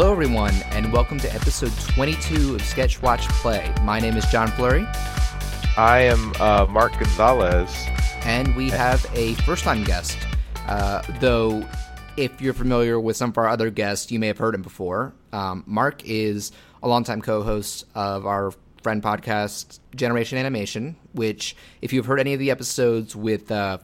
Hello, everyone, and welcome to episode 22 of Sketch Watch Play. My name is John Flurry, I am uh, Mark Gonzalez. and we have a first time guest. Uh, though, if you're familiar with some of our other guests, you may have heard him before. Um, Mark is a longtime co host of our friend podcast, Generation Animation, which, if you've heard any of the episodes with uh,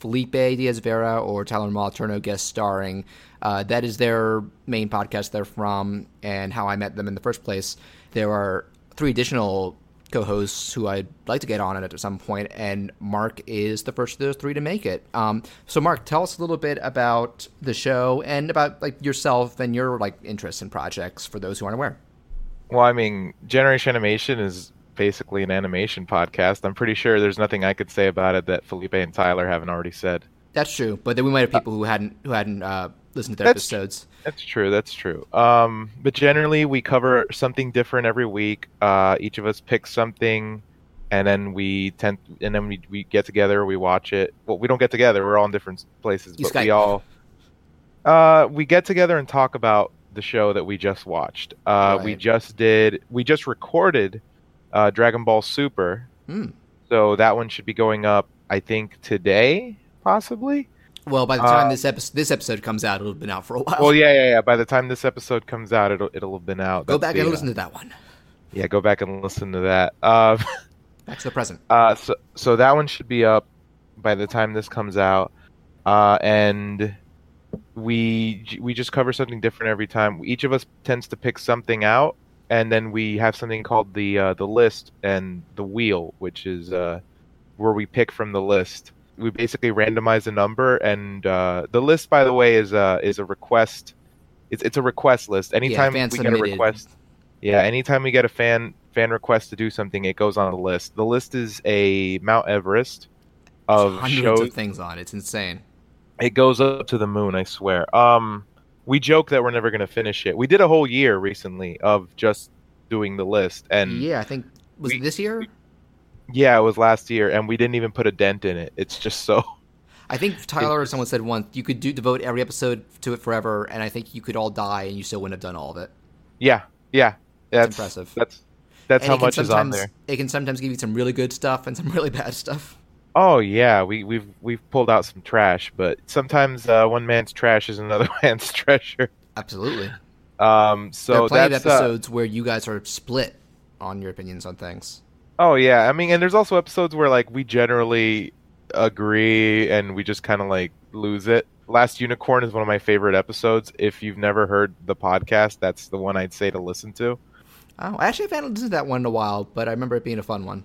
Felipe Diaz Vera or Tyler Malaturno guest starring. Uh, that is their main podcast they're from, and how I met them in the first place. There are three additional co hosts who I'd like to get on it at some point, and Mark is the first of those three to make it. Um, so, Mark, tell us a little bit about the show and about like yourself and your like interests and projects for those who aren't aware. Well, I mean, Generation Animation is basically an animation podcast. I'm pretty sure there's nothing I could say about it that Felipe and Tyler haven't already said. That's true, but then we might have people who hadn't who hadn't uh, listened to their That's- episodes. That's true. That's true. Um, but generally, we cover something different every week. Uh, each of us picks something, and then we tend, and then we, we get together. We watch it. Well, we don't get together. We're all in different places, You but Skype. we all uh, we get together and talk about the show that we just watched. Uh, We just did. We just recorded uh, Dragon Ball Super. Hmm. So that one should be going up, I think, today, possibly. Well, by the time Uh, this episode this episode comes out, it'll have been out for a while. Well, yeah, yeah, yeah. By the time this episode comes out, it'll it'll have been out. Go That's back the, and uh, listen to that one. Yeah, go back and listen to that. Uh, Back to the present. uh, so so that one should be up by the time this comes out, uh, and we we just cover something different every time. Each of us tends to pick something out, and then we have something called the uh, the list and the wheel, which is uh, where we pick from the list. We basically randomize a number, and uh, the list, by the way, is a is a request. It's it's a request list. Anytime fan we get a request, yeah, anytime we get a fan fan request to do something, it goes on the list. The list is a Mount Everest of hundreds shows. of things on. it. It's insane. It goes up to the moon, I swear. Um, we joke that we're never gonna finish it. We did a whole year recently of just doing the list, and yeah, yeah, I think was we- it this year? It was last year, and we didn't even put a dent in it. It's just so. I think Tyler or someone said once you could do devote every episode to it forever, and I think you could all die and you still wouldn't have done all of it. Yeah, yeah, that's impressive. That's that's And how much is on there. It can sometimes give you some really good stuff and some really bad stuff. Oh yeah, we we've we've pulled out some trash, but sometimes uh, one man's trash is another man's treasure. Absolutely. Um, so there are plenty that's of uh, episodes where you guys are split on your opinions on things. Oh yeah, I mean, and there's also episodes where like we generally agree and we just kind of like lose it. Last Unicorn is one of my favorite episodes. If you've never heard the podcast, that's the one I'd say to listen to. Oh, I actually haven't listened to that one in a while, but I remember it being a fun one.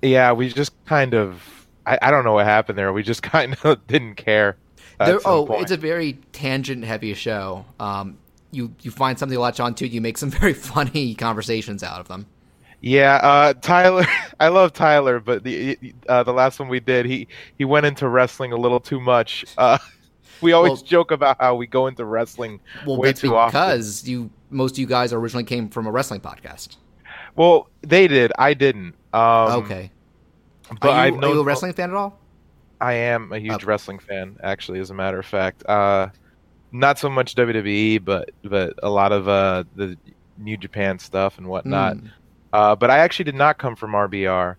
Yeah, we just kind of I, I don't know what happened there. We just kind of didn't care. There, oh, point. it's a very tangent heavy show. Um, you you find something to latch onto, you make some very funny conversations out of them. Yeah, uh, Tyler. I love Tyler, but the uh, the last one we did, he he went into wrestling a little too much. Uh, we always Well- joke about how we go into wrestling Well, way too often. because you most of you guys originally came from a wrestling podcast. Well, they did. I didn't. Um, okay, but are, you, I've are you a wrestling fan at all? I am a huge Oh. wrestling fan, actually. As a matter of fact, uh, not so much WWE, but but a lot of uh, the New Japan stuff and whatnot. Hmm. Uh, but I actually did not come from RBR.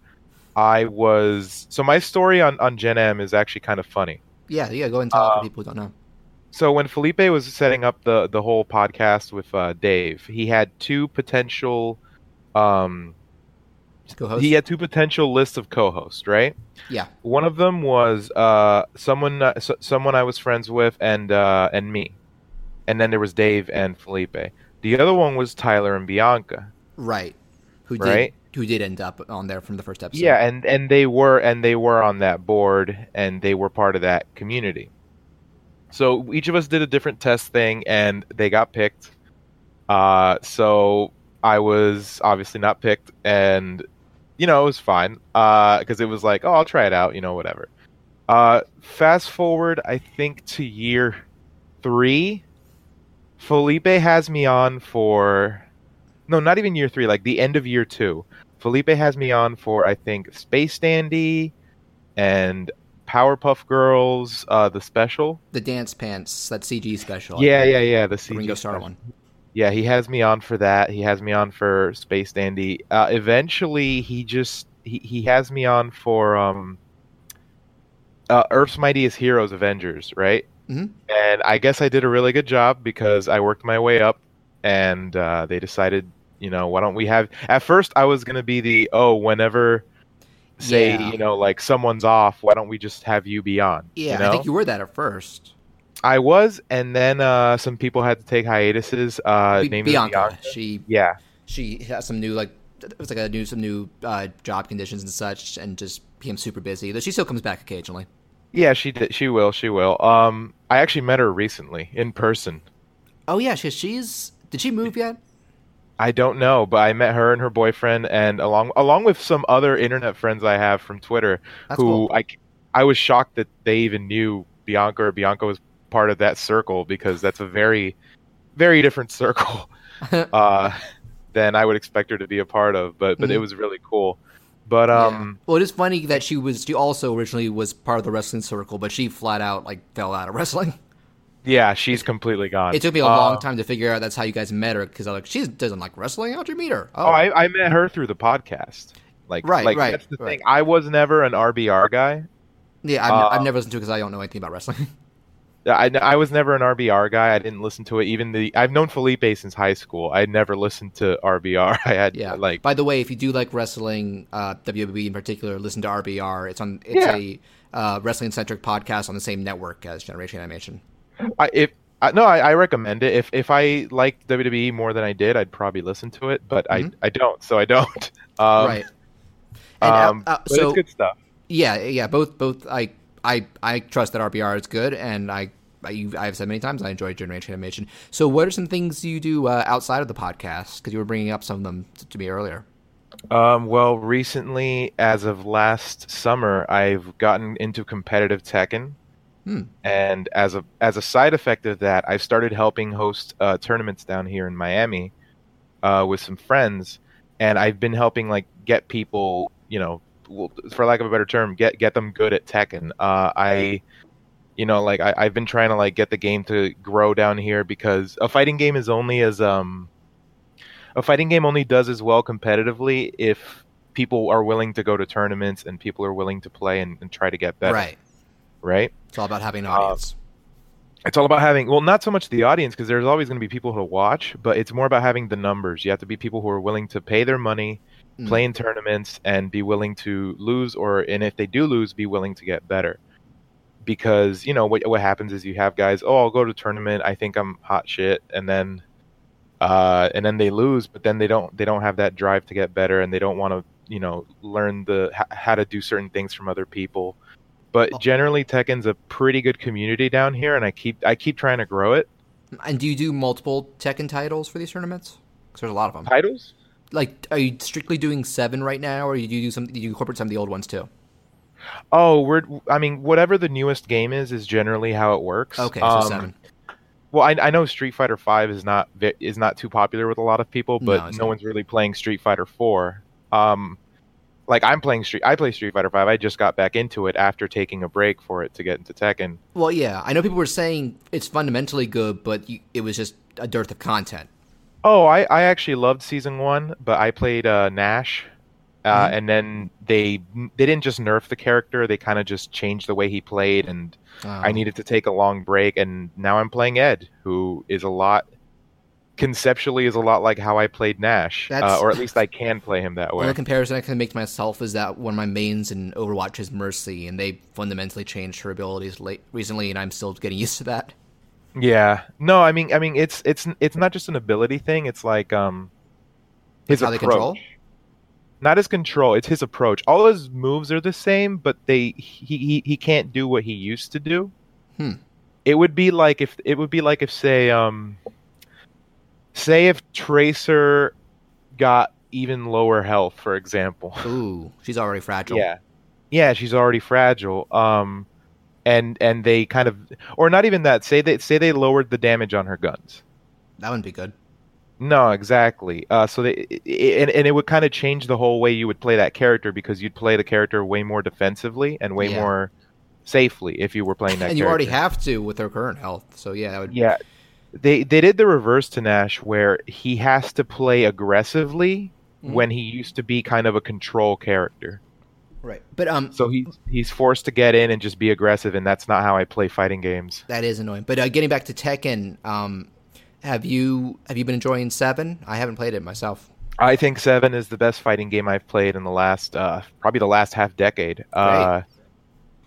I was so my story on on Gen M is actually kind of funny. Yeah, yeah. Go and tell it Uh, people who don't know. So when Felipe was setting up the the whole podcast with uh, Dave, he had two potential. Um, Co-host. he had two potential lists of co-hosts, right? Yeah. One of them was uh, someone uh, s- someone I was friends with, and uh, and me, and then there was Dave and Felipe. The other one was Tyler and Bianca. right. Who did Right. who did end up on there from the first episode? Yeah, and and they were and they were on that board, and they were part of that community. So each of us did a different test thing, and they got picked. Uh, so I was obviously not picked, and you know it was fine because it was like, oh, I'll try it out, you know, whatever. Uh, fast forward, I think to year three. Felipe has me on for no, not even year three, like the end of year two. Felipe has me on for I think Space Dandy and Powerpuff Girls, uh, the special. the dance pants, that CG special. Yeah, yeah, yeah. The the CG Ringo Starr special. one. Yeah, he has me on for that. He has me on for Space Dandy. Uh, eventually, he just he, he has me on for um, uh, Earth's Mightiest Heroes Avengers, right? Mhm. And I guess I did a really good job because I worked my way up, and uh, they decided, you know, why don't we have? At first, I was gonna be the oh, whenever, say, Yeah. you know, like someone's off, why don't we just have you be on? Yeah, you know? I think you were that at first. I was, and then uh, some people had to take hiatuses. Uh, Bi- namely Bianca, she Yeah, she has some new like it was like a new some new uh, job conditions and such, and just became super busy. Though she still comes back occasionally. yeah, she did. She will. She will. Um, I actually met her recently in person. Oh yeah, she, she's did she move yet? I don't know, but I met her and her boyfriend, and along along with some other internet friends I have from Twitter, That's who cool. I I was shocked that they even knew Bianca or Bianca was part of that circle because that's a very very different circle uh, than I would expect her to be a part of. But but it Mhm. was really cool. But um, Well, it is funny that she was she also originally was part of the wrestling circle, but she flat out like fell out of wrestling. Yeah, she's completely gone. It took me a Uh, long time to figure out that's how you guys met her because I like she doesn't like wrestling. How'd you meet her? Oh, I, I met her through the podcast. Like, Right, like right, that's the right. thing. I was never an RBR guy. yeah, I've, uh, I've never listened to it because I don't know anything about wrestling. I, I was never an RBR guy. I didn't listen to it. Even the I've known Felipe since high school. I never listened to RBR. I had Yeah. like By the way, if you do like wrestling, uh, WWE in particular, listen to RBR. It's on. It's Yeah. a uh, wrestling centric podcast on the same network as Generation Animation. I, if I, no, I, I recommend it. If if I liked WWE more than I did, I'd probably listen to it. But Mhm. I I don't, so I don't. Um, right. And, uh, um, uh, but so it's good stuff. yeah, yeah. Both both I I I trust that RBR is good, and I. I've said many times I enjoy Generation Animation. So, what are some things you do uh, outside of the podcast? Because you were bringing up some of them to, to me earlier. Um, well, recently, as of last summer, I've gotten into competitive Tekken, Hmm. and as a as a side effect of that, I've started helping host uh, tournaments down here in Miami uh, with some friends, and I've been helping like get people, you know, for lack of a better term, get get them good at Tekken. Uh, I, you know, like I, I've been trying to like get the game to grow down here because a fighting game is only as um a fighting game only does as well competitively if people are willing to go to tournaments and people are willing to play and, and try to get better. Right. Right. It's all about having an Uh, audience. It's all about having well, not so much the audience because there's always going to be people who watch, but it's more about having the numbers. You have to be people who are willing to pay their money, Mm. play in tournaments, and be willing to lose, or and if they do lose, be willing to get better. Because you know what what happens is you have guys, oh, I'll go to tournament, I think I'm hot shit, and then uh, and then they lose, but then they don't they don't have that drive to get better, and they don't want to you know learn the how to do certain things from other people. But generally, Tekken's a pretty good community down here, and I keep I keep trying to grow it. And do you do multiple Tekken titles for these tournaments? Because there's a lot of them. Titles? Like, are you strictly doing seven right now, or do you do some? Do you incorporate some of the old ones too? Oh, we're I mean, whatever the newest game is is generally how it works. Okay, so Um, seven. Well, I, I know Street Fighter Five is not is not too popular with a lot of people, but it's no, one's really playing Street Fighter Four. Um, like I'm playing Street, I play Street Fighter Five. I just got back into it after taking a break for it to get into Tekken. Well, yeah, I know people were saying it's fundamentally good, but you, it was just a dearth of content. Oh, I, I actually loved season one, but I played uh, Nash, uh, Mhm. and then they they didn't just nerf the character; they kind of just changed the way he played, and I Um, needed to take a long break. And now I'm playing Ed, who is a lot conceptually is a lot like how I played Nash, uh, or at least I can play him that way. The comparison I can make to myself is that one of my mains in Overwatch is Mercy, and they fundamentally changed her abilities late recently, and I'm still getting used to that. Yeah, no, I mean, I mean, it's it's it's not just an ability thing. It's like um, his how approach. control? Not his control. It's his approach. All his moves are the same, but they he he, he can't do what he used to do. Hmm. It would be like if it would be like if say um, say if Tracer got even lower health, for example. Ooh, she's already fragile. Yeah, yeah, she's already fragile. Um, and and they kind of, or not even that. Say they say they lowered the damage on her guns. that wouldn't be good. No, exactly. Uh, so they, i- i- and, and it would kind of change the whole way you would play that character because you'd play the character way more defensively and way Yeah. more safely if you were playing that. and you already have to with her current health, so yeah, that would. Yeah, They they did the reverse to Nash, where he has to play aggressively Mhm. when he used to be kind of a control character. Right. But um, So he's he's forced to get in and just be aggressive, and that's not how I play fighting games. that is annoying. But uh, getting back to Tekken, um, have you have you been enjoying Seven? I haven't played it myself. I think Seven is the best fighting game I've played in the last uh, probably the last half decade. Uh,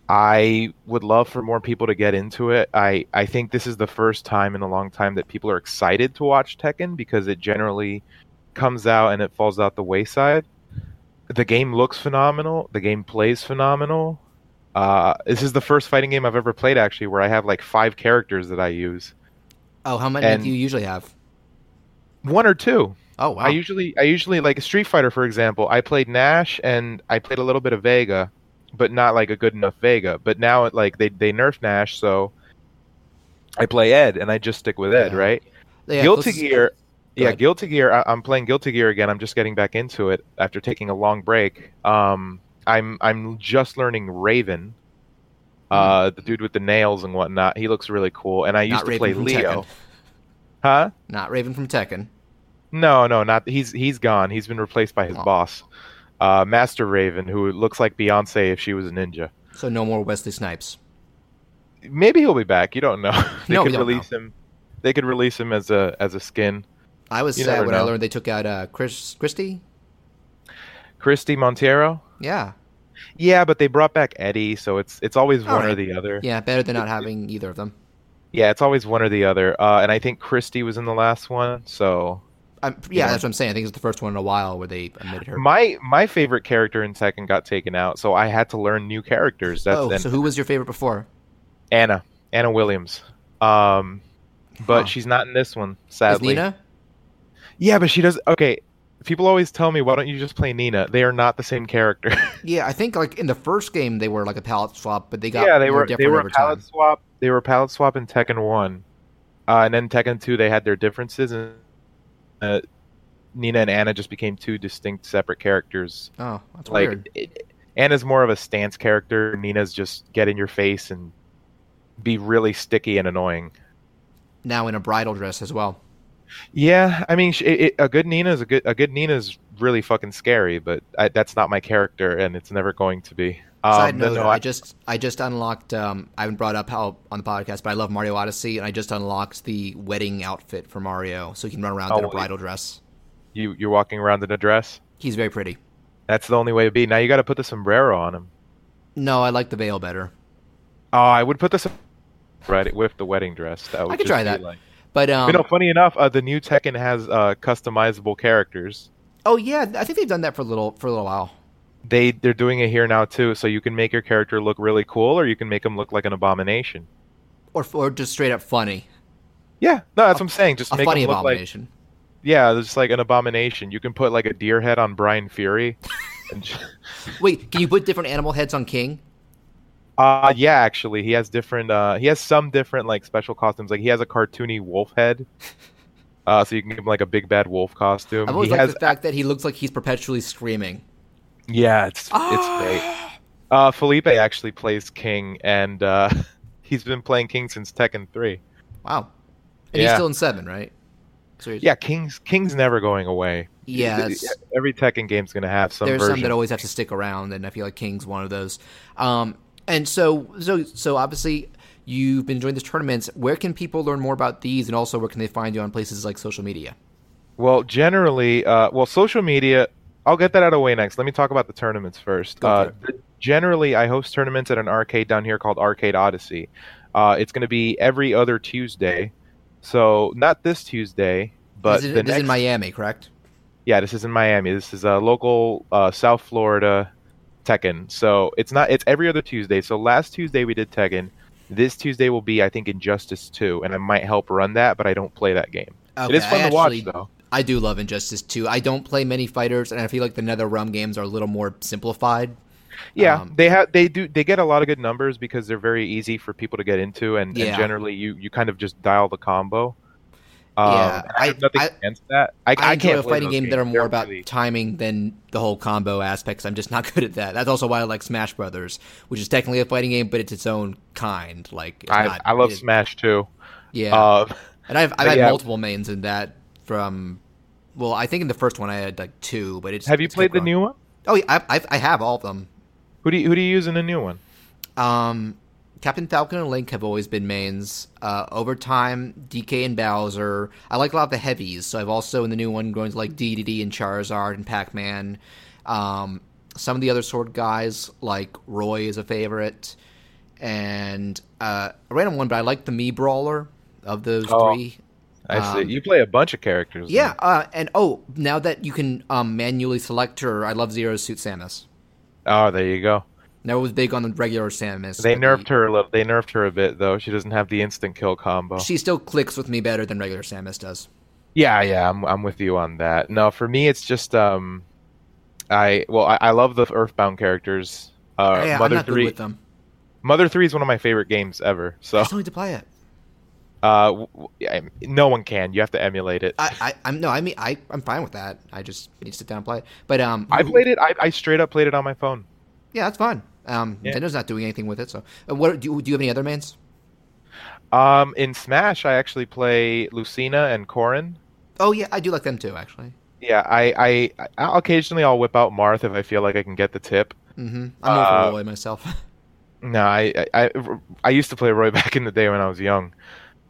I would love for more people to get into it. I, I think this is the first time in a long time that people are excited to watch Tekken because it generally comes out and it falls out the wayside. The game looks phenomenal. The game plays phenomenal. Uh, this is the first fighting game I've ever played actually where I have like five characters that I use. Oh, how many And- do you usually have? One or two. Oh wow. I usually I usually like Street Fighter for example. I played Nash and I played a little bit of Vega, but not like a good enough Vega. But now it like they they nerf Nash, so I play Ed and I just stick with Ed, Yeah. right? Yeah, Guilty Gear. Yeah, ahead. Guilty Gear. I, I'm playing Guilty Gear again. I'm just getting back into it after taking a long break. Um, I'm I'm just learning Raven. Uh, the dude with the nails and whatnot. He looks really cool. And I used Not to Raven play Leo. Tekken. Huh? Not Raven from Tekken. No, no, not he's he's gone. He's been replaced by his boss, uh, Master Raven, who looks like Beyonce if she was a ninja. So no more Wesley Snipes. Maybe he'll be back. You don't know. they No, could release him. They could release him as a as a skin. I was You sad when I learned they took out uh, Chris Christie. Christy Montero. Yeah, Yeah, but they brought back Eddie, so it's it's always All one or the other. yeah, better than not having either of them. Yeah, it's always one or the other. Uh, and I think Christy was in the last one. So Um, yeah, that's what I'm saying. I think it's the first one in a while where they admitted her. my my favorite character in Tekken got taken out, so I had to learn new characters. That's oh, and so who was your favorite before? Anna Anna Williams. Um, but Huh. she's not in this one, Is sadly. Nina? Yeah, but she does. Okay, people always tell me, "Why don't you just play Nina?" They are not the same character. Yeah, I think like in the first game they were like a palette swap, but they got yeah, they were. They were palette time. swap. They were palette swap in Tekken One, uh, and then Tekken Two. They had their differences, and uh, Nina and Anna just became two distinct, separate characters. Oh, that's Like weird. it, Anna's more of a stance character. Nina's just get in your face and be really sticky and annoying. Now in a bridal dress as well. Yeah, I mean, it, it, a good Nina is a good a good Nina is really fucking scary, but I, that's not my character, and it's never going to be. Um, Side note: no, I I- just I just unlocked. Um, I haven't brought up how on the podcast, but I love Mario Odyssey, and I just unlocked the wedding outfit for Mario, so he can run around Oh, in a bridal dress. you you're walking around in a dress. He's very pretty. That's the only way to be. Now you got to put the sombrero on him. No, I like the veil better. Oh, I would put the som- right with the wedding dress. That would I could try that. Like... But um, you know, funny enough, uh, the new Tekken has uh, customizable characters. oh yeah, I think they've done that for a little for a little while. They they're doing it here now too, so you can make your character look really cool, or you can make him look like an abomination. Or, or just straight up funny. Yeah, no, that's what I'm saying. Just A make funny him look like abomination. yeah, it's like an abomination. You can put like a deer head on Brian Fury. and j- Wait, can you put different animal heads on King? uh yeah, actually, he has different. uh He has some different like special costumes. Like he has a cartoony wolf head. Uh, so you can give him like a big bad wolf costume. I've always he liked has the fact that he looks like he's perpetually screaming. Yeah, it's it's great. Uh, Felipe actually plays King, and uh, he's been playing King since Tekken Three. Wow. And he's still in seven, right? He's- Yeah, King's King's never going away. Yeah, every Tekken game's gonna have some there's version. some that always have to stick around, and I feel like King's one of those. Um, and so, so, so obviously, you've been enjoying these tournaments. Where can people learn more about these, and also where can they find you on places like social media? Well, generally, uh, well, social media. I'll get that out of the way next. Let me talk about the tournaments first. Uh, generally, I host tournaments at an arcade down here called Arcade Odyssey. Uh, it's going to be every other Tuesday. So not this Tuesday, but this is, the is in. Miami, correct? Yeah, this is in Miami. This is a local uh, South Florida Tekken. So it's not. It's every other Tuesday. So last Tuesday we did Tekken. This Tuesday will be, I think, Injustice Two, and I might help run that, but I don't play that game. Okay, it is fun I to watch, though. I do love Injustice 2. I don't play many fighters, and I feel like the NetherRealm games are a little more simplified. Yeah, Um, they have they do they get a lot of good numbers because they're very easy for people to get into, and, Yeah. and generally you you kind of just dial the combo. Um, Yeah, I have I- nothing I- against that. I, I, I enjoy can't a play fighting those game that are more They're about really- timing than the whole combo aspects. I'm just not good at that. That's also why I like Smash Brothers, which is technically a fighting game, but it's its own kind. Like it's I, not, I love Smash too. Yeah, Uh, And I've I've had yeah. multiple mains in that from. Well, I think in the first one I had like two, but it's. Have you it's played the new one? Oh yeah, I, I I have all of them. Who do you, who do you use in the new one? Um, Captain Falcon and Link have always been mains. Uh, over time, DK and Bowser. I like a lot of the heavies, so I've also in the new one going to like DDD and Charizard and Pac Man. Um, some of the other sword guys like Roy is a favorite, and uh, a random one, but I like the Mii Brawler of those Oh, three. I see. Um, You play a bunch of characters. Yeah, uh, and oh, now that you can um, manually select her, I love Zero Suit Samus. Oh, there you go. Never was big on the regular Samus. They but the- nerfed her a little. They nerfed her a bit though. She doesn't have the instant kill combo. She still clicks with me better than regular Samus does. Yeah, yeah, I'm I'm with you on that. No, for me it's just um, I well I, I love the Earthbound characters. Uh, yeah, I'm Mother not good three, with them. Mother three is one of my favorite games ever. I So just don't need to play it. Uh, w- w- yeah, no one can. You have to emulate it. I, I, I'm no, I mean, I, I'm fine with that. I just need to sit down and play it. But um, I played it. I, I straight up played it on my phone. Yeah, that's fine. Um, Yeah. Nintendo's not doing anything with it. So, uh, what do you, do you have any other mains? Um, in Smash, I actually play Lucina and Corrin. Oh yeah, I do like them too, actually. Yeah, I, I, I occasionally I'll whip out Marth if I feel like I can get the tip. Mm-hmm. I'm more Uh, for Roy myself. No, I, I, I, I used to play Roy back in the day when I was young.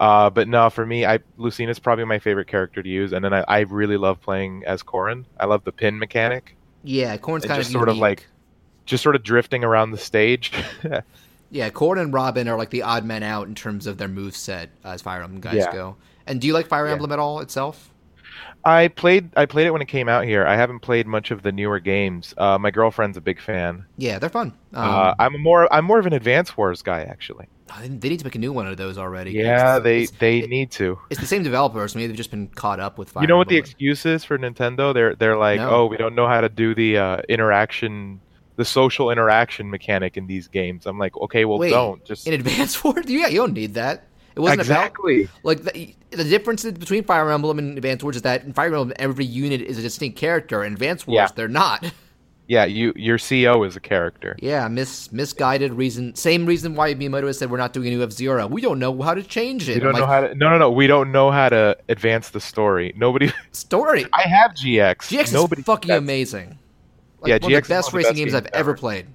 Uh, but no, for me, I Lucina's probably my favorite character to use, and then I, I really love playing as Corrin. I love the pin mechanic, yeah, Corrin's and kind just of sort of like, just sort of drifting around the stage. Yeah, Corn and Robin are like the odd men out in terms of their move set as Fire Emblem guys Yeah. go. And do you like Fire Yeah. Emblem at all itself? I played, I played it when it came out here. I haven't played much of the newer games. Uh, my girlfriend's a big fan. Yeah, they're fun. Um, uh, I'm a more, I'm more of an Advance Wars guy actually. They need to make a new one of those already. Yeah, It's- they, it's, they need to. it's the same developers. Maybe they've just been caught up with Fire You know what the excuse is for Nintendo? They're they're like, No. oh, we don't know how to do the uh, interaction, the social interaction mechanic in these games. I'm like, okay, well, Wait, don't just in Advance Wars? Yeah, you don't need that. It wasn't about exactly. like the, the difference between Fire Emblem and Advance Wars is that in Fire Emblem every unit is a distinct character. In Advance Wars, Yeah. they're not. Yeah, you your CEO is a character. Yeah, mis misguided reason. Same reason why Miyamoto has said we're not doing a new F Zero. We don't know how to change it. We don't I'm know like, how to. No, no, no. We don't know how to advance the story. Nobody. story. I have GX. GX Nobody. is fucking amazing. Like, Yeah, one GX the one best of the racing best games games I've ever ever. played.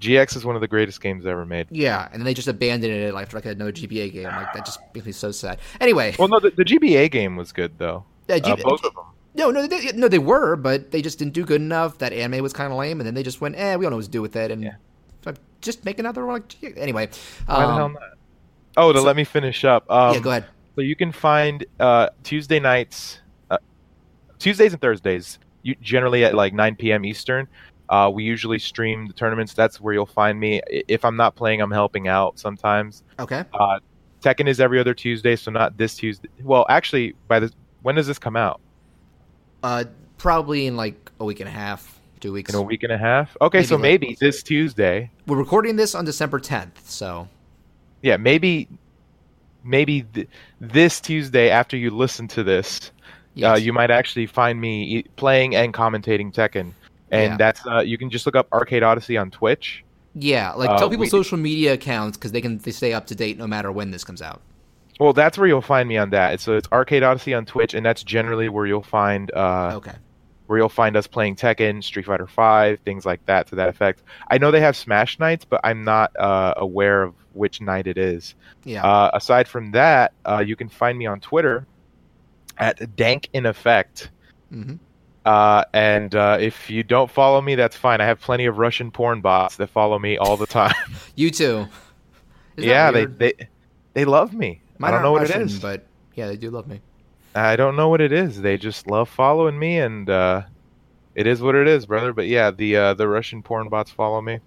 GX is one of the greatest games ever made. Yeah, and then they just abandoned it like, like another GBA game. Like that just makes me so sad. Anyway, Well, no, the, the GBA game was good though. yeah, Uh, G- both of them. No, no, they, no, they were, but they just didn't do good enough. That anime was kind of lame, and then they just went, eh, we don't know what to do with it, and Yeah. just make another one. Like, anyway, Why the um, hell not? Oh, to so- let me finish up. Um, yeah, go ahead. So you can find uh, Tuesday nights, uh, Tuesdays and Thursdays, you, generally at like 9 p.m. Eastern. Uh, we usually stream the tournaments. That's where you'll find me. If I'm not playing, I'm helping out sometimes. Okay, Uh, Tekken is every other Tuesday, so not this Tuesday. Well, actually, by the when does this come out? Uh, probably in like a week and a half, two weeks. In a week and a half? Okay, Maybe so like- maybe this Tuesday. We're recording this on December 10th, so Yeah, maybe, maybe th- this Tuesday after you listen to this, uh, you might actually find me e- playing and commentating Tekken. And Yeah. that's uh, you can just look up Arcade Odyssey on Twitch. yeah, like uh, tell people we- social media accounts because they can they stay up to date no matter when this comes out. Well, that's where you'll find me on that. So it's Arcade Odyssey on Twitch, and that's generally where you'll find uh, okay, where you'll find us playing Tekken, Street Fighter Five, things like that to that effect. I know they have Smash nights, but I'm not uh, aware of which night it is. yeah, Uh, aside from that, uh, you can find me on Twitter at Dank in Effect. hmm Uh, and uh, if you don't follow me, that's fine. I have plenty of Russian porn bots that follow me all the time. you too. Isn't yeah, they, they they love me. Mine I don't know what Russian, it is. but yeah, they do love me. I don't know what it is. They just love following me, and uh, it is what it is, brother. But yeah, the uh, the Russian porn bots follow me.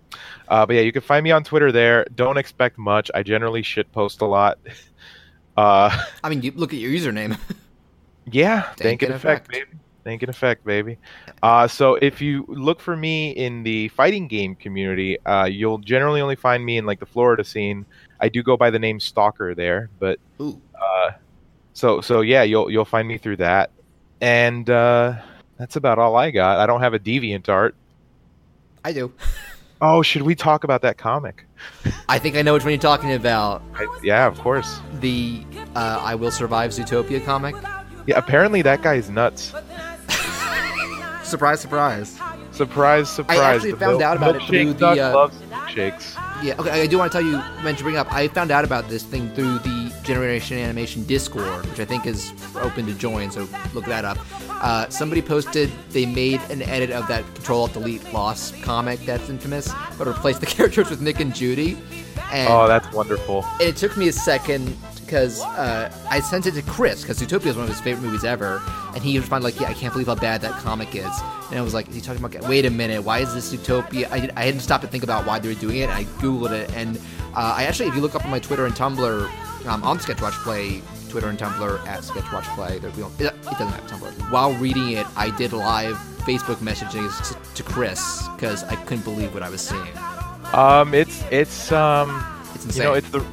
Uh, but yeah, you can find me on Twitter there. Don't expect much. I generally shit post a lot. Uh, I mean, you look at your username. yeah, thank in in effect, effect. baby. Thank in effect, baby. Uh, so if you look for me in the fighting game community, uh, you'll generally only find me in like the Florida scene. I do go by the name Stalker there, but Ooh, uh, so so yeah, you'll you'll find me through that, and uh, that's about all I got. I don't have a deviant art. I do. Oh, should we talk about that comic? I think I know which one you're talking about. I, yeah, of course. The uh, "I Will Survive" Zootopia comic. Yeah, apparently that guy's nuts. Surprise, surprise. Surprise, surprise. I actually found milk- out about it through the, uh, milkshakes. Yeah, okay. I do want to tell you, meant to bring up. I found out about this thing through the Generation Animation Discord, which I think is open to join. So look that up. Uh, somebody posted they made an edit of that Control Alt Delete Loss comic that's infamous, but replaced the characters with Nick and Judy. And Oh, that's wonderful. and it took me a second because uh, I sent it to Chris because Zootopia is one of his favorite movies ever, and he responded like, "Yeah, I can't believe how bad that comic is." And I was like, "Is he talking about? Wait a minute, why is this Zootopia?" I, I hadn't stopped to think about why they were doing it. And I googled it, and uh, I actually, if you look up on my Twitter and Tumblr, um, on Sketchwatch Play, Twitter and Tumblr at Sketchwatch Play, there, we don't, it, it doesn't have Tumblr. While reading it, I did live Facebook messaging to, to Chris because I couldn't believe what I was seeing. Um, it's it's um, It's insane. you know, it's the,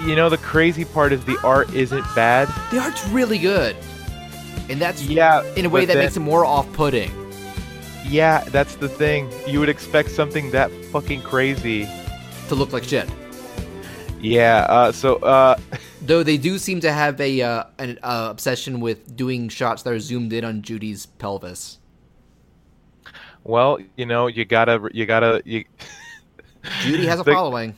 you know, the crazy part is the art isn't bad. the art's really good, and that's Yeah, in a way that then- makes it more off-putting Yeah, that's the thing. You would expect something that fucking crazy. to look like shit. Yeah. Uh, so uh, Though they do seem to have a uh, an uh, obsession with doing shots that are zoomed in on Judy's pelvis. well, you know, you gotta, you gotta, you. Judy has a The- following.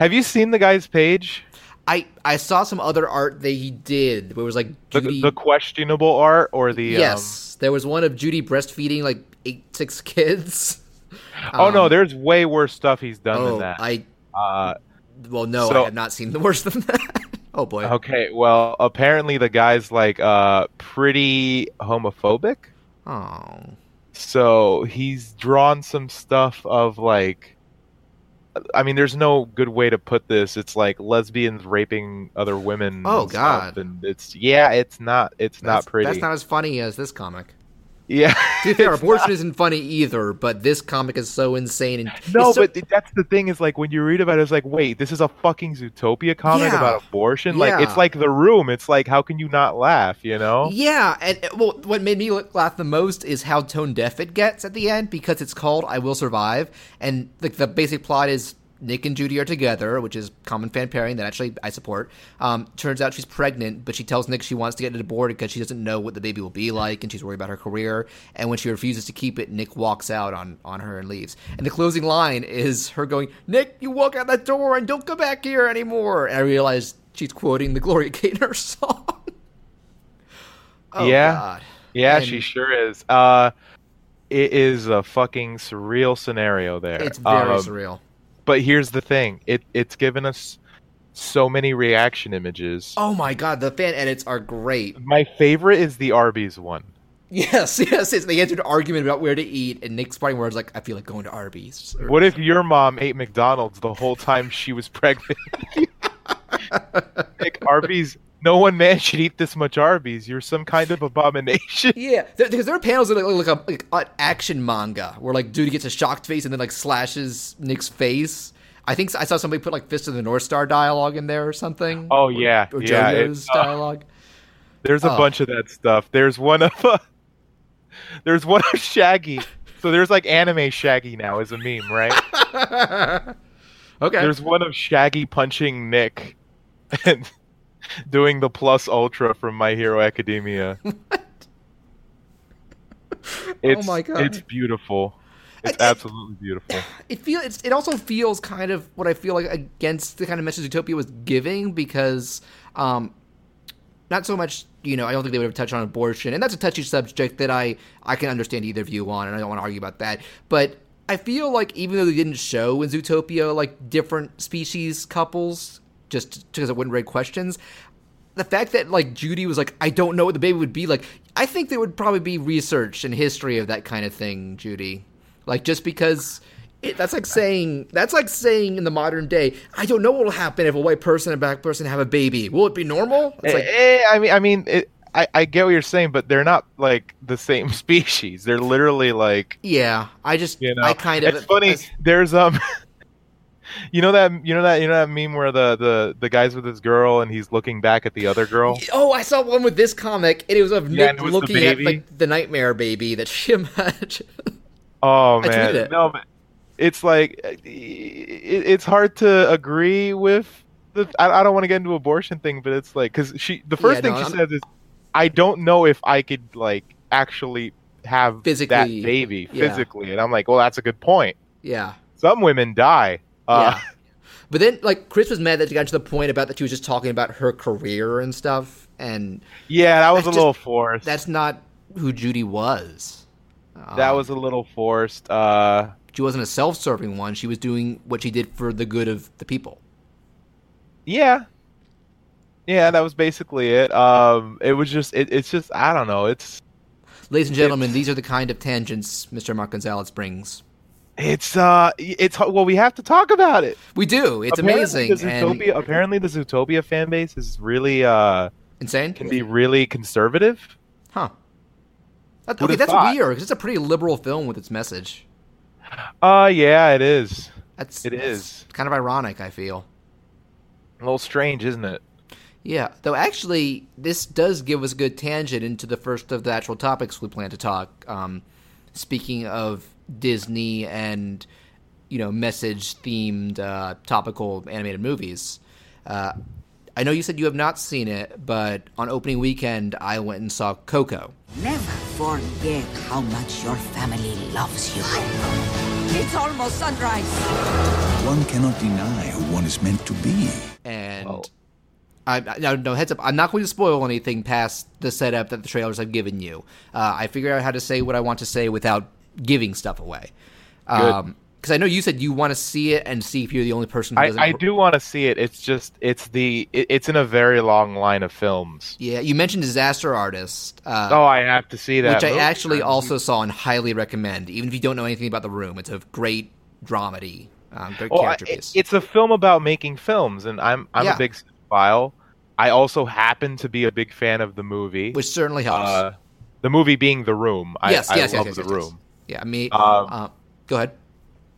Have you seen the guy's page? I I saw some other art that he did where it was like The, Judy. the questionable art or the um, yes, there was one of Judy breastfeeding like eight six kids. oh no, Um, there's way worse stuff he's done oh, than that. I uh, well no, So- I have not seen the worse than that. oh boy. okay, well, apparently the guy's like uh pretty homophobic. Oh. So he's drawn some stuff of like I mean there's no good way to put this. It's like lesbians raping other women. Oh, and God. And it's yeah, it's not it's That's, not pretty. That's not as funny as this comic. Yeah. To be fair, abortion not- isn't funny either, but this comic is so insane and No, so- but that's the thing is like when you read about it, it's like, wait, this is a fucking Zootopia comic Yeah. about abortion? Like Yeah. it's like the room. It's like how can you not laugh, you know? Yeah, and uh, well, what made me laugh the most is how tone deaf it gets at the end because it's called "I Will Survive," and like the basic plot is Nick and Judy are together, which is common fan pairing that actually I support. Um, turns out she's pregnant, but she tells Nick she wants to get it aborted because she doesn't know what the baby will be like, and she's worried about her career. And when she refuses to keep it, Nick walks out on on her and leaves. And the closing line is her going, "Nick, you walk out that door and don't come back here anymore." And I realized she's quoting the Gloria Gaynor song. oh, Yeah. God. Yeah, And- she sure is. Uh it is a fucking surreal scenario there. It's very Um, surreal. But here's the thing. It it's given us so many reaction images. Oh my god, the fan edits are great. My favorite is the Arby's one. Yes, yes, yes. They answered an argument about where to eat, and Nick's parting words like, "I feel like going to Arby's." What if your mom ate McDonald's the whole time she was pregnant? like Arby's, no one man should eat this much Arby's. You're some kind of abomination. Yeah, because there are panels that look like, a, like an action manga where like dude gets a shocked face and then like slashes Nick's face. I think I saw somebody put like Fist of the North Star dialogue in there or something. Oh yeah, or yeah. JoJo's it- uh, dialogue. there's a Oh. bunch of that stuff. There's one of uh, there's one of Shaggy. So there's like anime Shaggy now as a meme, right? okay. There's one of Shaggy punching Nick and doing the plus ultra from My Hero Academia. It's, my God. It's beautiful. It's I- absolutely beautiful. it feel it's, it also feels kind of what I feel like against the kind of message Zootopia was giving because um not so much you know I don't think they would have touched on abortion and that's a touchy subject that I I can understand either view on and I don't want to argue about that but I feel like even though they didn't show in Zootopia like different species couples just because it wouldn't raise questions the fact that like Judy was like, I don't know what the baby would be like. I think there would probably be research and history of that kind of thing, Judy. Like just because it, that's like saying that's like saying in the modern day, I don't know what will happen if a white person and a black person have a baby. Will it be normal? It's like, Eh, I mean, I mean, it, I, I get what you're saying, but they're not like the same species. They're literally like, yeah, I just you know, I kind of It's funny. There's um, you know that you know that you know that meme where the the the guy's with his girl and he's looking back at the other girl. Oh, I saw one with this comic, and it was of Yeah, Nick and it was the looking at baby. like the nightmare baby that she imagined. Oh I man, it. no, but it's like uh, it, it's hard to agree with the. I, I don't want to get into abortion thing, but it's like because she the first Yeah, thing no, she I'm- says is, "I don't know if I could like actually have Physically, that baby yeah. physically," and I'm like, "Well, that's a good point. Yeah. Some women die." Uh, yeah. But then, like, Chris was mad that she got to the point about that she was just talking about her career and stuff, and yeah, that was a little forced. that's not who Judy was. that Um, was a little forced. Uh, She wasn't a self-serving one. She was doing what she did for the good of the people. Yeah. Yeah, that was basically it. Um, it was just, it, it's just, I don't know. It's, Ladies and gentlemen, It's- these are the kind of tangents Mr. Mark Gonzalez brings. It's, uh, it's, well, we have to talk about it. We do. It's Apparently amazing The and Zootopia, apparently, the Zootopia fan base is really, uh, insane. can be really conservative. Huh. That- okay, that's thought? weird because it's a pretty liberal film with its message. Uh, yeah, it is. That's It is. kind of ironic. I feel. A little strange, isn't it? Yeah, though actually, this does give us a good tangent into the first of the actual topics we plan to talk. Um, speaking of Disney and you know message themed uh, topical animated movies, uh, I know you said you have not seen it, but on opening weekend I went and saw Coco. Never forget how much your family loves you. It's almost sunrise. One cannot deny who one is meant to be. and Oh. I, I no, no heads up. I'm not going to spoil anything past the setup that the trailers have given you. Uh, I figured out how to say what I want to say without giving stuff away. Good. Because I know you said you want to see it and see if you're the only person who I, doesn't. I do want to see it. It's just, it's the, it, it's in a very long line of films. Yeah, you mentioned Disaster Artist, uh, Oh, I have to see that. which I actually also saw and highly recommend. Even if you don't know anything about the room, it's a great dramedy, um, great Well, I- character piece. it's a film about making films, and I'm I'm Yeah. a big file. I also happen to be a big fan of the movie. which certainly helps. uh, the movie being The Room. I, yes, I yes, yes, love yes, The yes, Room. Yeah, me. Um, uh, go ahead.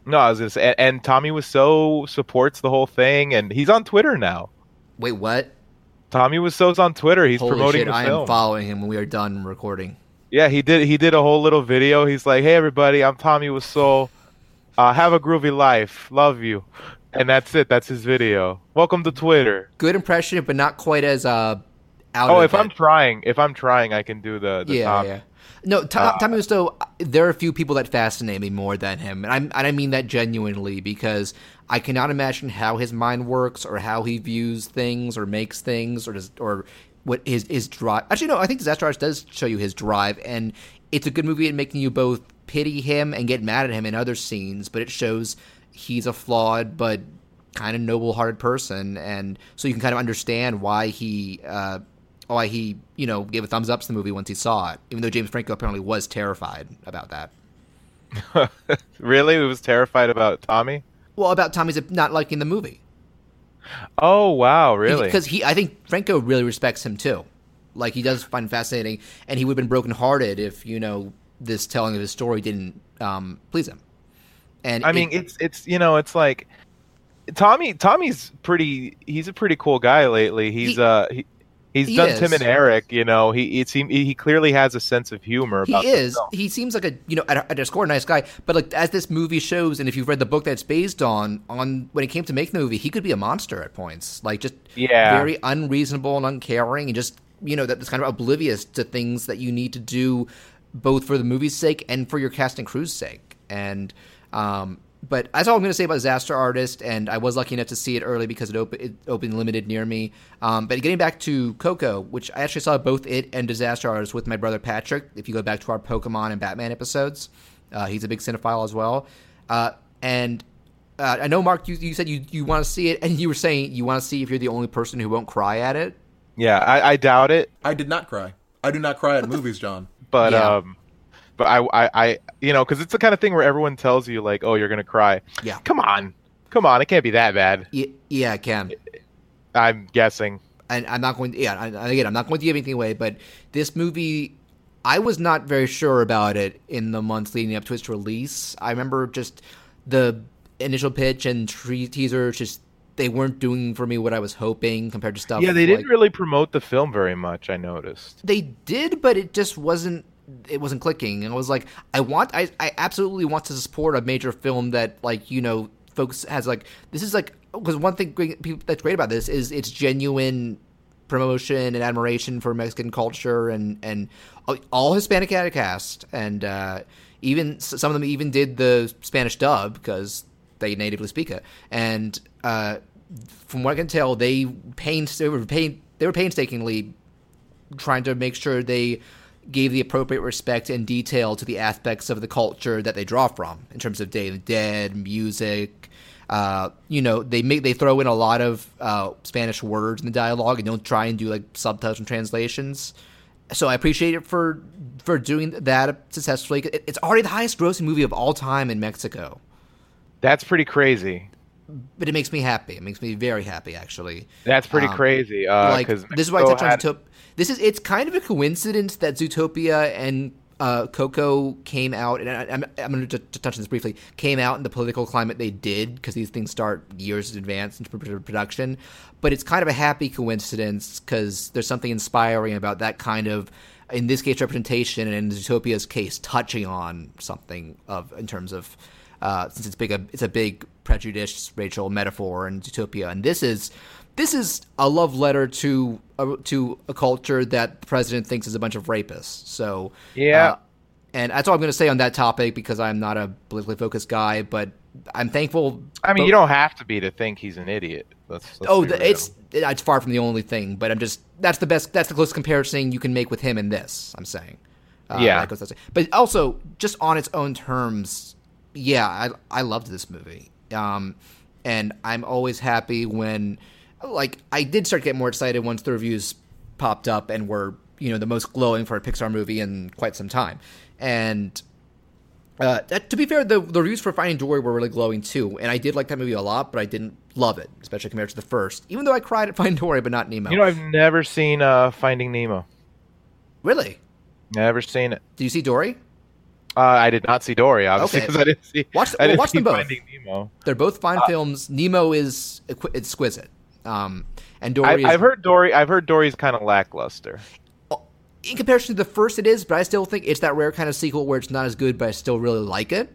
No, I was gonna say, and, and Tommy so supports the whole thing, and he's on Twitter now. Wait, what? Tommy Wiseau's on Twitter. He's Holy promoting shit! the I film. am following him when we are done recording. yeah, he did. He did a whole little video. He's like, "Hey, everybody, I'm Tommy Wiseau. Uh, have a groovy life. Love you." And that's it. That's his video. Welcome to Twitter. Good impression, but not quite as uh, out. Oh, of if I'm trying, if I'm trying, I can do the, the yeah, Tommy. yeah. No, Tom, Uh, Tommy Wiseau. There are a few people that fascinate me more than him, and I'm, and I mean that genuinely because I cannot imagine how his mind works or how he views things or makes things or does or what his his drive. Actually, no, I think Disaster Artist does show you his drive, and it's a good movie at making you both pity him and get mad at him in other scenes, but it shows he's a flawed but kind of noble-hearted person, and so you can kind of understand why he. Uh, why he, you know, gave a thumbs up to the movie once he saw it, even though James Franco apparently was terrified about that. really? He was terrified about Tommy? Well, about Tommy's not liking the movie. Oh wow, really? Because he, I think Franco really respects him too. Like he does find it fascinating, and he would have been brokenhearted if you know this telling of his story didn't um, please him. And I it- mean, it's it's you know, it's like Tommy. Tommy's pretty. He's a pretty cool guy lately. He's He- uh he, he's he done is. Tim and Eric. You know, he it seem he clearly has a sense of humor. he is. He seems like a you know at a, at a score nice guy, but like as this movie shows, and if you've read the book that's based on, on when it came to making the movie, he could be a monster at points, like just Yeah. very unreasonable and uncaring, and just you know that's kind of oblivious to things that you need to do, both for the movie's sake and for your cast and crew's sake. And um, but that's all I'm going to say about Disaster Artist. And I was lucky enough to see it early because it, op- it opened limited near me. Um, but getting back to Coco, which I actually saw both it and Disaster Artist with my brother Patrick. If you go back to our Pokemon and Batman episodes, uh, he's a big cinephile as well. Uh, and uh, I know Mark, you, you said you, you want to see it, and you were saying you want to see if you're the only person who won't cry at it. Yeah, I, I doubt it, I did not cry. I do not cry at movies, John. but Yeah. um, but I I, I you know, because it's the kind of thing where everyone tells you like, oh, you're gonna cry. Yeah. Come on, come on, it can't be that bad. Y- yeah, it can. I'm guessing. and I'm not going. To, yeah, and again, I'm not going to give anything away. But this movie, I was not very sure about it in the months leading up to its release. I remember just the initial pitch and tre- teaser. Just they weren't doing for me what I was hoping compared to stuff. Yeah, they didn't really promote the film very much. I noticed. They did, but it just wasn't it wasn't clicking. And I was like, I want, I, I absolutely want to support a major film that like you know folks has like this is like because one thing that's great about this is it's genuine promotion and admiration for Mexican culture and and all Hispanic cast and uh, even some of them even did the Spanish dub because they natively speak it and uh, from what I can tell they pains they were pain they were painstakingly trying to make sure they gave the appropriate respect and detail to the aspects of the culture that they draw from in terms of Day of the Dead, music. Uh, you know, they make they throw in a lot of uh, Spanish words in the dialogue and don't try and do like subtitles and translations. So I appreciate it for for doing that successfully. It's already the highest grossing movie of all time in Mexico. That's pretty crazy. But it makes me happy. It makes me very happy, actually. That's pretty um, crazy. Uh, like this is why I touch had... on. This is it's kind of a coincidence that Zootopia and uh, Coco came out, and I, am going to touch on this briefly. Came out in the political climate they did because these things start years in advance into production. But it's kind of a happy coincidence because there's something inspiring about that kind of, in this case, representation, and in Zootopia's case, touching on something of in terms of uh, since it's big, a, it's a big prejudice, Rachel metaphor in Zootopia, and this is this is a love letter to a, to a culture that the president thinks is a bunch of rapists. So yeah, uh, and that's all I'm going to say on that topic because I'm not a politically focused guy, but I'm thankful. I mean, you don't have to be to think he's an idiot. Let's, let's oh, the, it's it's far from the only thing, but I'm just that's the best that's the closest comparison you can make with him in this. I'm saying, uh, yeah, but also just on its own terms, yeah, I I loved this movie, um, and I'm always happy when like I did start to get more excited once the reviews popped up and were you know the most glowing for a Pixar movie in quite some time. And uh, to be fair, the, the reviews for Finding Dory were really glowing too, and I did like that movie a lot, but I didn't love it, especially compared to the first. Even though I cried at Finding Dory, but not Nemo. You know, I've never seen uh, Finding Nemo. Really? Never seen it. Did you see Dory? Uh, I did not see Dory, obviously, because okay. I didn't see. Watch, well, watch them both. They're both fine uh, films. Nemo is exquisite. Um, and Dory. I, have heard Dory. I've heard Dory's kind of lackluster. Oh, in comparison to the first, it is, but I still think it's that rare kind of sequel where it's not as good, but I still really like it.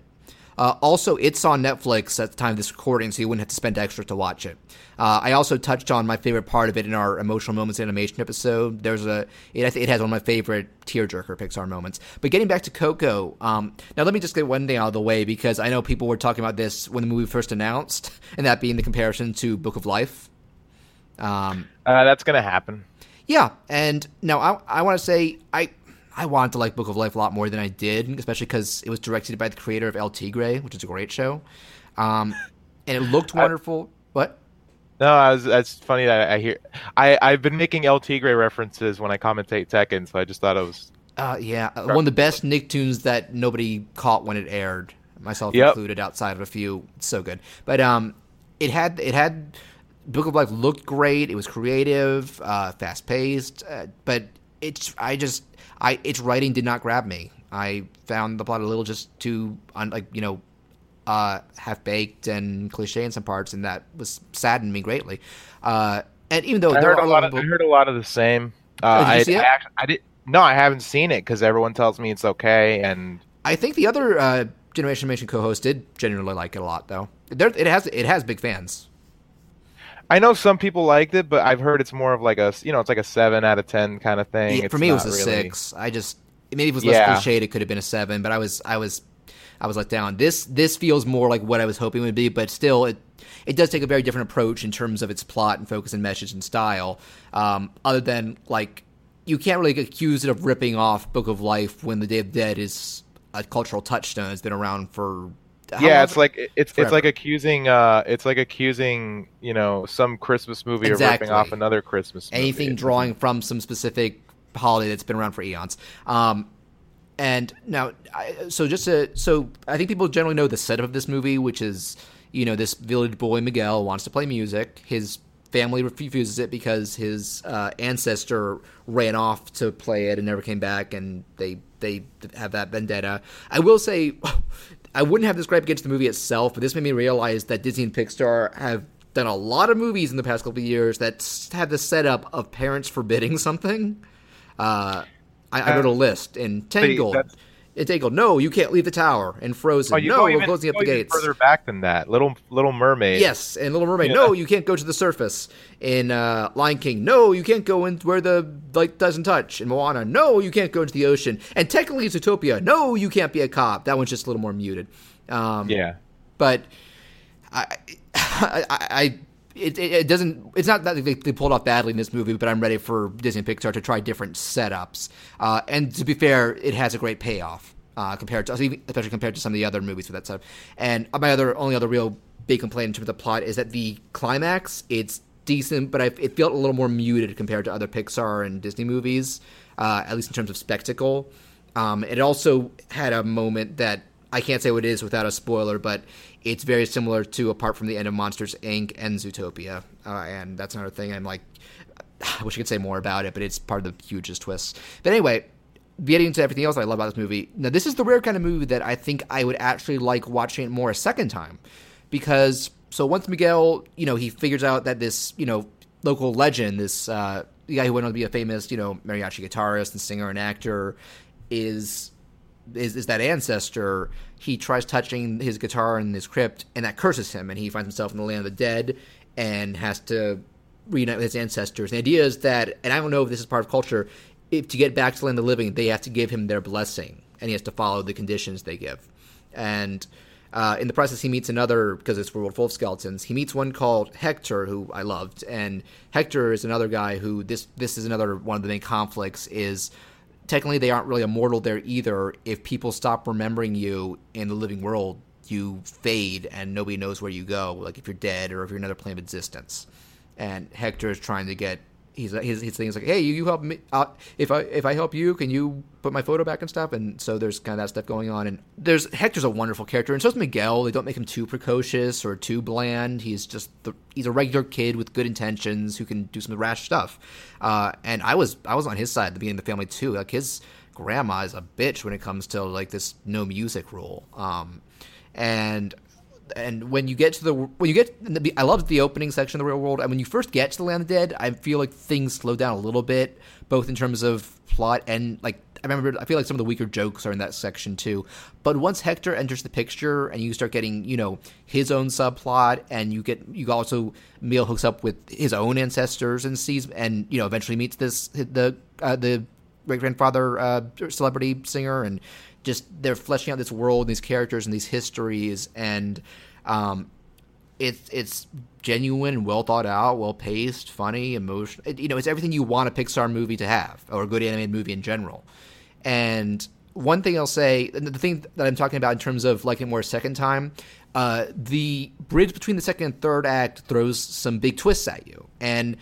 Uh, also, it's on Netflix at the time of this recording, so you wouldn't have to spend extra to watch it. Uh, I also touched on my favorite part of it in our emotional moments animation episode. There's a it, it has one of my favorite tearjerker Pixar moments. But getting back to Coco, um, now let me just get one thing out of the way because I know people were talking about this when the movie first announced, and that being the comparison to Book of Life. Um, uh, that's going to happen. Yeah, and now I, I want to say I I wanted to like Book of Life a lot more than I did, especially because it was directed by the creator of El Tigre, which is a great show, um, and it looked wonderful. I, what? No, I was, that's funny that I hear. I I've been making El Tigre references when I commentate Tekken, so I just thought it was. Uh, yeah, one of the best Nicktoons that nobody caught when it aired, myself yep. included, outside of a few. It's so good, but um, it had it had Book of Life looked great. It was creative, uh, fast paced, uh, but it's I just I its writing did not grab me. I found the plot a little just too un, like you know uh, half baked and cliche in some parts, and that was saddened me greatly. Uh, and even though I heard a lot of, I heard a lot of the same. Uh, oh, I, I, I, did no, I haven't seen it because everyone tells me it's okay, and I think the other uh, Generation Animation co-host did genuinely like it a lot, though. There, it has it has big fans. I know some people liked it, but I've heard it's more of like a you know it's like a seven out of ten kind of thing. Yeah, for me, it was a really... six. I just maybe it was less yeah. cliched. It could have been a seven, but I was I was I was let down. This this feels more like what I was hoping it would be, but still it it does take a very different approach in terms of its plot and focus and message and style. Um, other than like you can't really accuse it of ripping off Book of Life when The Day of the Dead is a cultural touchstone. It's been around for yeah, it's like it's forever. it's like accusing uh it's like accusing you know some Christmas movie exactly. of ripping off another Christmas movie. Anything drawing from some specific holiday that's been around for eons. Um, and now, I, so just to so I think people generally know the setup of this movie, which is you know this village boy Miguel wants to play music. His family refuses it because his uh, ancestor ran off to play it and never came back, and they they have that vendetta. I will say I wouldn't have this gripe against the movie itself, but this made me realize that Disney and Pixar have done a lot of movies in the past couple of years that have the setup of parents forbidding something. Uh, I, I wrote a list in Tangled. that's- In Tangled, no, you can't leave the tower. And Frozen, Oh, no, we're even, closing up the gates. further back than that. Little Little Mermaid. Yes, and Little Mermaid. Yeah. No, you can't go to the surface. In uh, Lion King, no, you can't go in where the light doesn't touch. In Moana, no, you can't go into the ocean. And technically, it's Zootopia. No, you can't be a cop. That one's just a little more muted. Um, Yeah. but I, I, I it, it, it doesn't. It's not that they, they pulled off badly in this movie, but I'm ready for Disney Pixar to try different setups. Uh, and to be fair, it has a great payoff uh, compared to, especially compared to some of the other movies with that setup. And my other only other real big complaint in terms of the plot is that the climax it's decent, but I, it felt a little more muted compared to other Pixar and Disney movies, uh, at least in terms of spectacle. Um, it also had a moment that I can't say what it is without a spoiler, but it's very similar to apart from the end of Monsters Inc. and Zootopia, uh, and that's another thing. I'm like, I wish I could say more about it, but it's part of the hugest twists. But anyway, getting into everything else I love about this movie. Now, this is the rare kind of movie that I think I would actually like watching it more a second time, because so once Miguel, you know, he figures out that this, you know, local legend, this uh, guy who went on to be a famous, you know, mariachi guitarist and singer and actor, is is, is that ancestor. He tries touching his guitar in this crypt, and that curses him, and he finds himself in the land of the dead and has to reunite with his ancestors. And the idea is that, and I don't know if this is part of culture, if to get back to the land of the living, they have to give him their blessing, and he has to follow the conditions they give. And uh, in the process, he meets another because it's world full of skeletons. He meets one called Hector, who I loved, and Hector is another guy who this this is another one of the main conflicts is technically they aren't really immortal there either. If people stop remembering you in the living world, you fade and nobody knows where you go. Like if you're dead or if you're another plane of existence. And Hector is trying to get. He's his, his thing is like, hey, you, you help me. Uh, if I if I help you, can you put my photo back and stuff? And so there's kind of that stuff going on. And there's Hector's a wonderful character, and so is Miguel. They don't make him too precocious or too bland. He's just the, he's a regular kid with good intentions who can do some rash stuff. Uh, and I was I was on his side at the beginning of the family too. Like his grandma is a bitch when it comes to like this no music rule. Um, and and when you get to the when you get the, I love the opening section of the real world and when you first get to the land of the dead I feel like things slow down a little bit both in terms of plot and like I remember I feel like some of the weaker jokes are in that section too. But once Hector enters the picture and you start getting you know his own subplot and you get you also Miguel hooks up with his own ancestors and sees and you know eventually meets this the uh, the great grandfather uh, celebrity singer and just they're fleshing out this world and these characters and these histories and um, it's it's genuine well thought out, well paced, funny, emotional. It, you know, it's everything you want a Pixar movie to have or a good animated movie in general. And one thing I'll say, the thing that I'm talking about in terms of liking it more a second time, uh, the bridge between the second and third act throws some big twists at you, and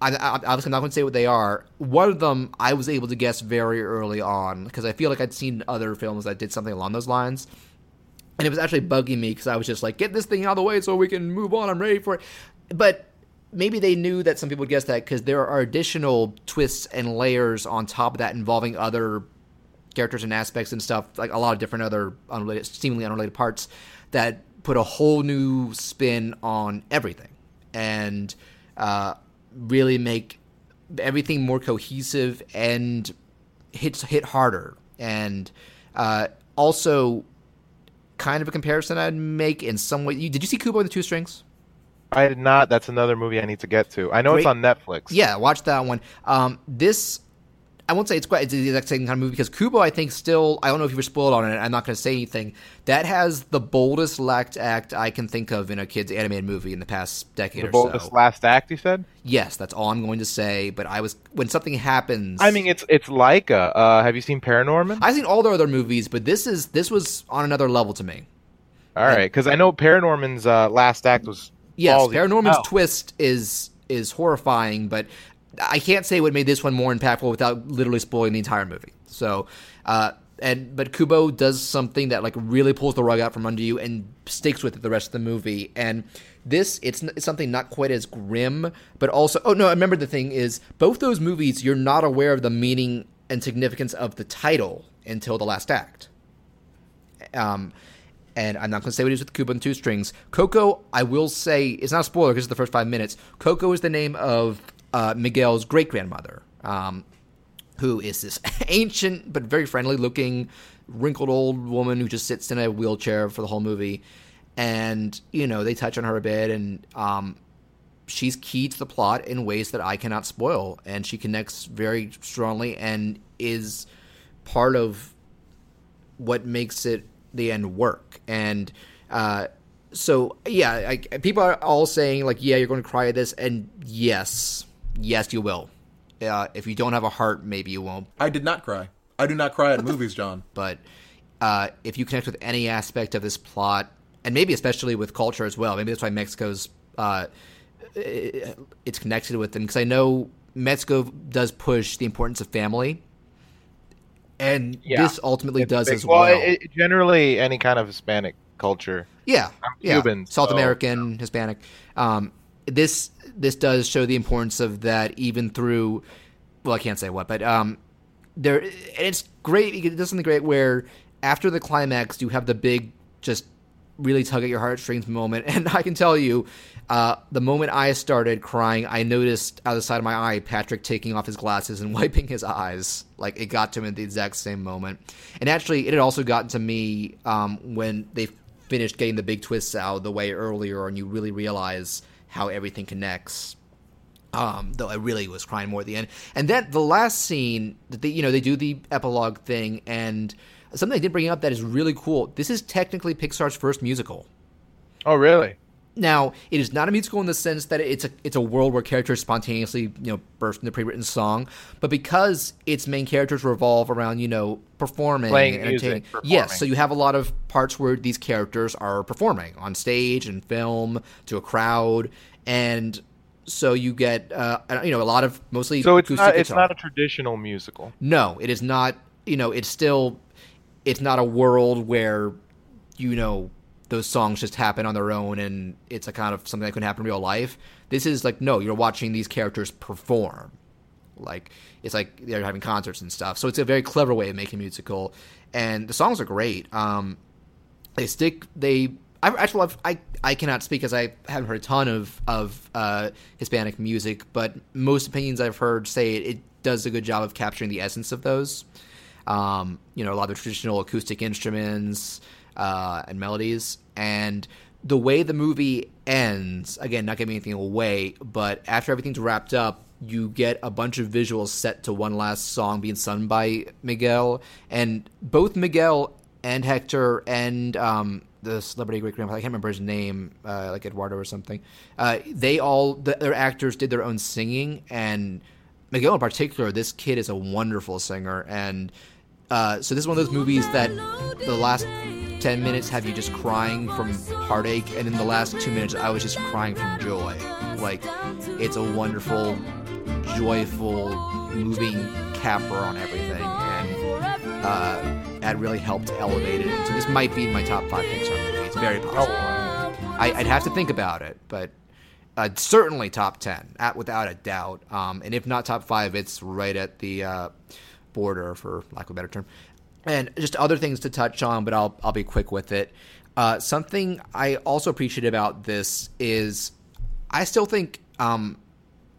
I, I, obviously I'm not going to say what they are. One of them I was able to guess very early on because I feel like I'd seen other films that did something along those lines. And it was actually bugging me because I was just like, get this thing out of the way so we can move on. I'm ready for it. But maybe they knew that some people would guess that because there are additional twists and layers on top of that involving other characters and aspects and stuff, like a lot of different other unrelated, seemingly unrelated parts that put a whole new spin on everything. And, uh, really make everything more cohesive and hits hit harder and uh, also kind of a comparison I'd make in some way. You, did you see Kubo and the Two Strings? I did not. That's another movie I need to get to. I know it's on Netflix. Yeah, watch that one. Um, this I won't say it's quite it's the exact same kind of movie because Kubo I think still I don't know if you were spoiled on it. I'm not going to say anything. That has the boldest lacked act I can think of in a kids animated movie in the past decade The or boldest so. last act, you said? yes, that's all I'm going to say. But I was when something happens. I mean, it's it's Laika. Uh, have you seen Paranorman? I've seen all their other movies, but this is this was on another level to me. All right, because I know Paranorman's uh, last act was Yes. Paranorman's Oh. twist is is horrifying, but I can't say what made this one more impactful without literally spoiling the entire movie. So, uh, and but Kubo does something that like really pulls the rug out from under you and sticks with it the rest of the movie. And this, it's, it's something not quite as grim, but also oh no, I remember the thing is both those movies you're not aware of the meaning and significance of the title until the last act. Um, and I'm not going to say what it is with Kubo and Two Strings. Coco, I will say, it's not a spoiler because it's the first five minutes. Coco is the name of uh, Miguel's great grandmother. Um, who is this ancient but very friendly looking, wrinkled old woman who just sits in a wheelchair for the whole movie. And, you know, they touch on her a bit, and um, she's key to the plot in ways that I cannot spoil. And she connects very strongly and is part of what makes it the end work. And uh, so, yeah, I, people are all saying, like, yeah, you're going to cry at this. And yes, yes, you will. Uh, if you don't have a heart, maybe you won't. I did not cry. I do not cry at movies, John. But uh, if you connect with any aspect of this plot, and maybe especially with culture as well, maybe that's why Mexico's uh, it's connected with them because I know Mexico does push the importance of family, and Yeah. this ultimately It's does big- as well. it- it- generally, any kind of Hispanic culture. Yeah, I'm yeah. Cuban, South so, American, Hispanic. Um, this this does show the importance of that, even through. Well, I can't say what, but um, there and it's great. It does something great where after the climax, you have the big, just really tug at your heartstrings moment, and I can tell you. Uh, the moment I started crying, I noticed out of the side of my eye Patrick taking off his glasses and wiping his eyes. Like it got to him at the exact same moment. And actually, it had also gotten to me um, when they finished getting the big twists out the way earlier, and you really realize how everything connects. Um, though I really was crying more at the end. And then the last scene, that they, you know, they do the epilogue thing, and something I did bring up that is really cool. This is technically Pixar's first musical. Oh, really? Now, it is not a musical in the sense that it's a it's a world where characters spontaneously, you know, burst into pre-written song, but because its main characters revolve around, you know, performing, Playing and music, entertaining. performing. Yes, so you have a lot of parts where these characters are performing on stage and film to a crowd, and so you get, uh, you know, a lot of mostly. So it's not it's guitar. not a traditional musical. No, it is not. You know, it's still. It's not a world where, you know, those songs just happen on their own and it's a kind of something that could happen in real life. This is like no, you're watching these characters perform. Like it's like they're having concerts and stuff. So it's a very clever way of making musical, and the songs are great. Um, they stick. They. I actually love, I I cannot speak as I haven't heard a ton of of uh, Hispanic music, but most opinions I've heard say it, it does a good job of capturing the essence of those. Um, you know, a lot of traditional acoustic instruments uh, and melodies, and the way the movie ends. Again, not giving anything away, but after everything's wrapped up, you get a bunch of visuals set to one last song being sung by Miguel, and both Miguel and Hector and um, the celebrity great grandfather, I can't remember his name, uh, like Eduardo or something. Uh, they all, the, their actors did their own singing, and Miguel in particular, this kid is a wonderful singer, and uh, so this is one of those movies that the last ten minutes have you just crying from heartache, and in the last two minutes I was just crying from joy. Like it's a wonderful, joyful, moving capper on everything, and uh, that really helped elevate it. So this might be my top five Pixar movie. It's very possible. I, I'd have to think about it, but uh, certainly top 10 at, without a doubt um, and if not top 5 it's right at the uh, border for lack of a better term and just other things to touch on but i'll, I'll be quick with it uh, something i also appreciate about this is i still think um,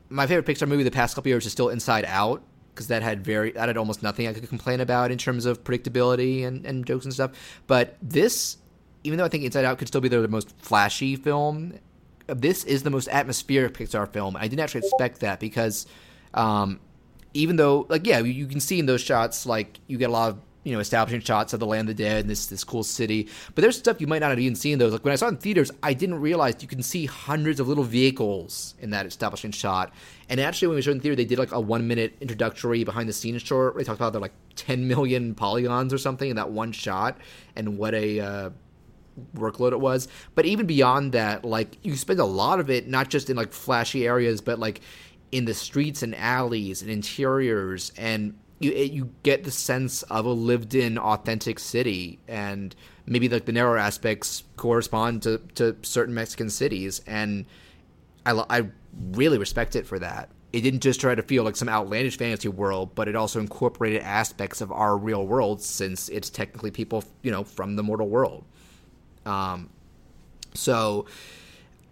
my favorite pixar movie the past couple years is still inside out because that had very that had almost nothing i could complain about in terms of predictability and, and jokes and stuff but this even though i think inside out could still be the most flashy film this is the most atmospheric Pixar film. I didn't actually expect that because, um, even though, like, yeah, you, you can see in those shots, like, you get a lot of you know establishing shots of the land of the dead and this this cool city. But there's stuff you might not have even seen those. Like when I saw in theaters, I didn't realize you can see hundreds of little vehicles in that establishing shot. And actually, when we showed in theater, they did like a one minute introductory behind the scenes short. They talked about the like 10 million polygons or something in that one shot, and what a uh, workload it was. But even beyond that, like you spend a lot of it not just in like flashy areas, but like in the streets and alleys and interiors, and you you get the sense of a lived-in, authentic city, and maybe like the narrow aspects correspond to to certain Mexican cities, and I I really respect it for that. It didn't just try to feel like some outlandish fantasy world, but it also incorporated aspects of our real world, since it's technically people, you know, from the mortal world. Um, so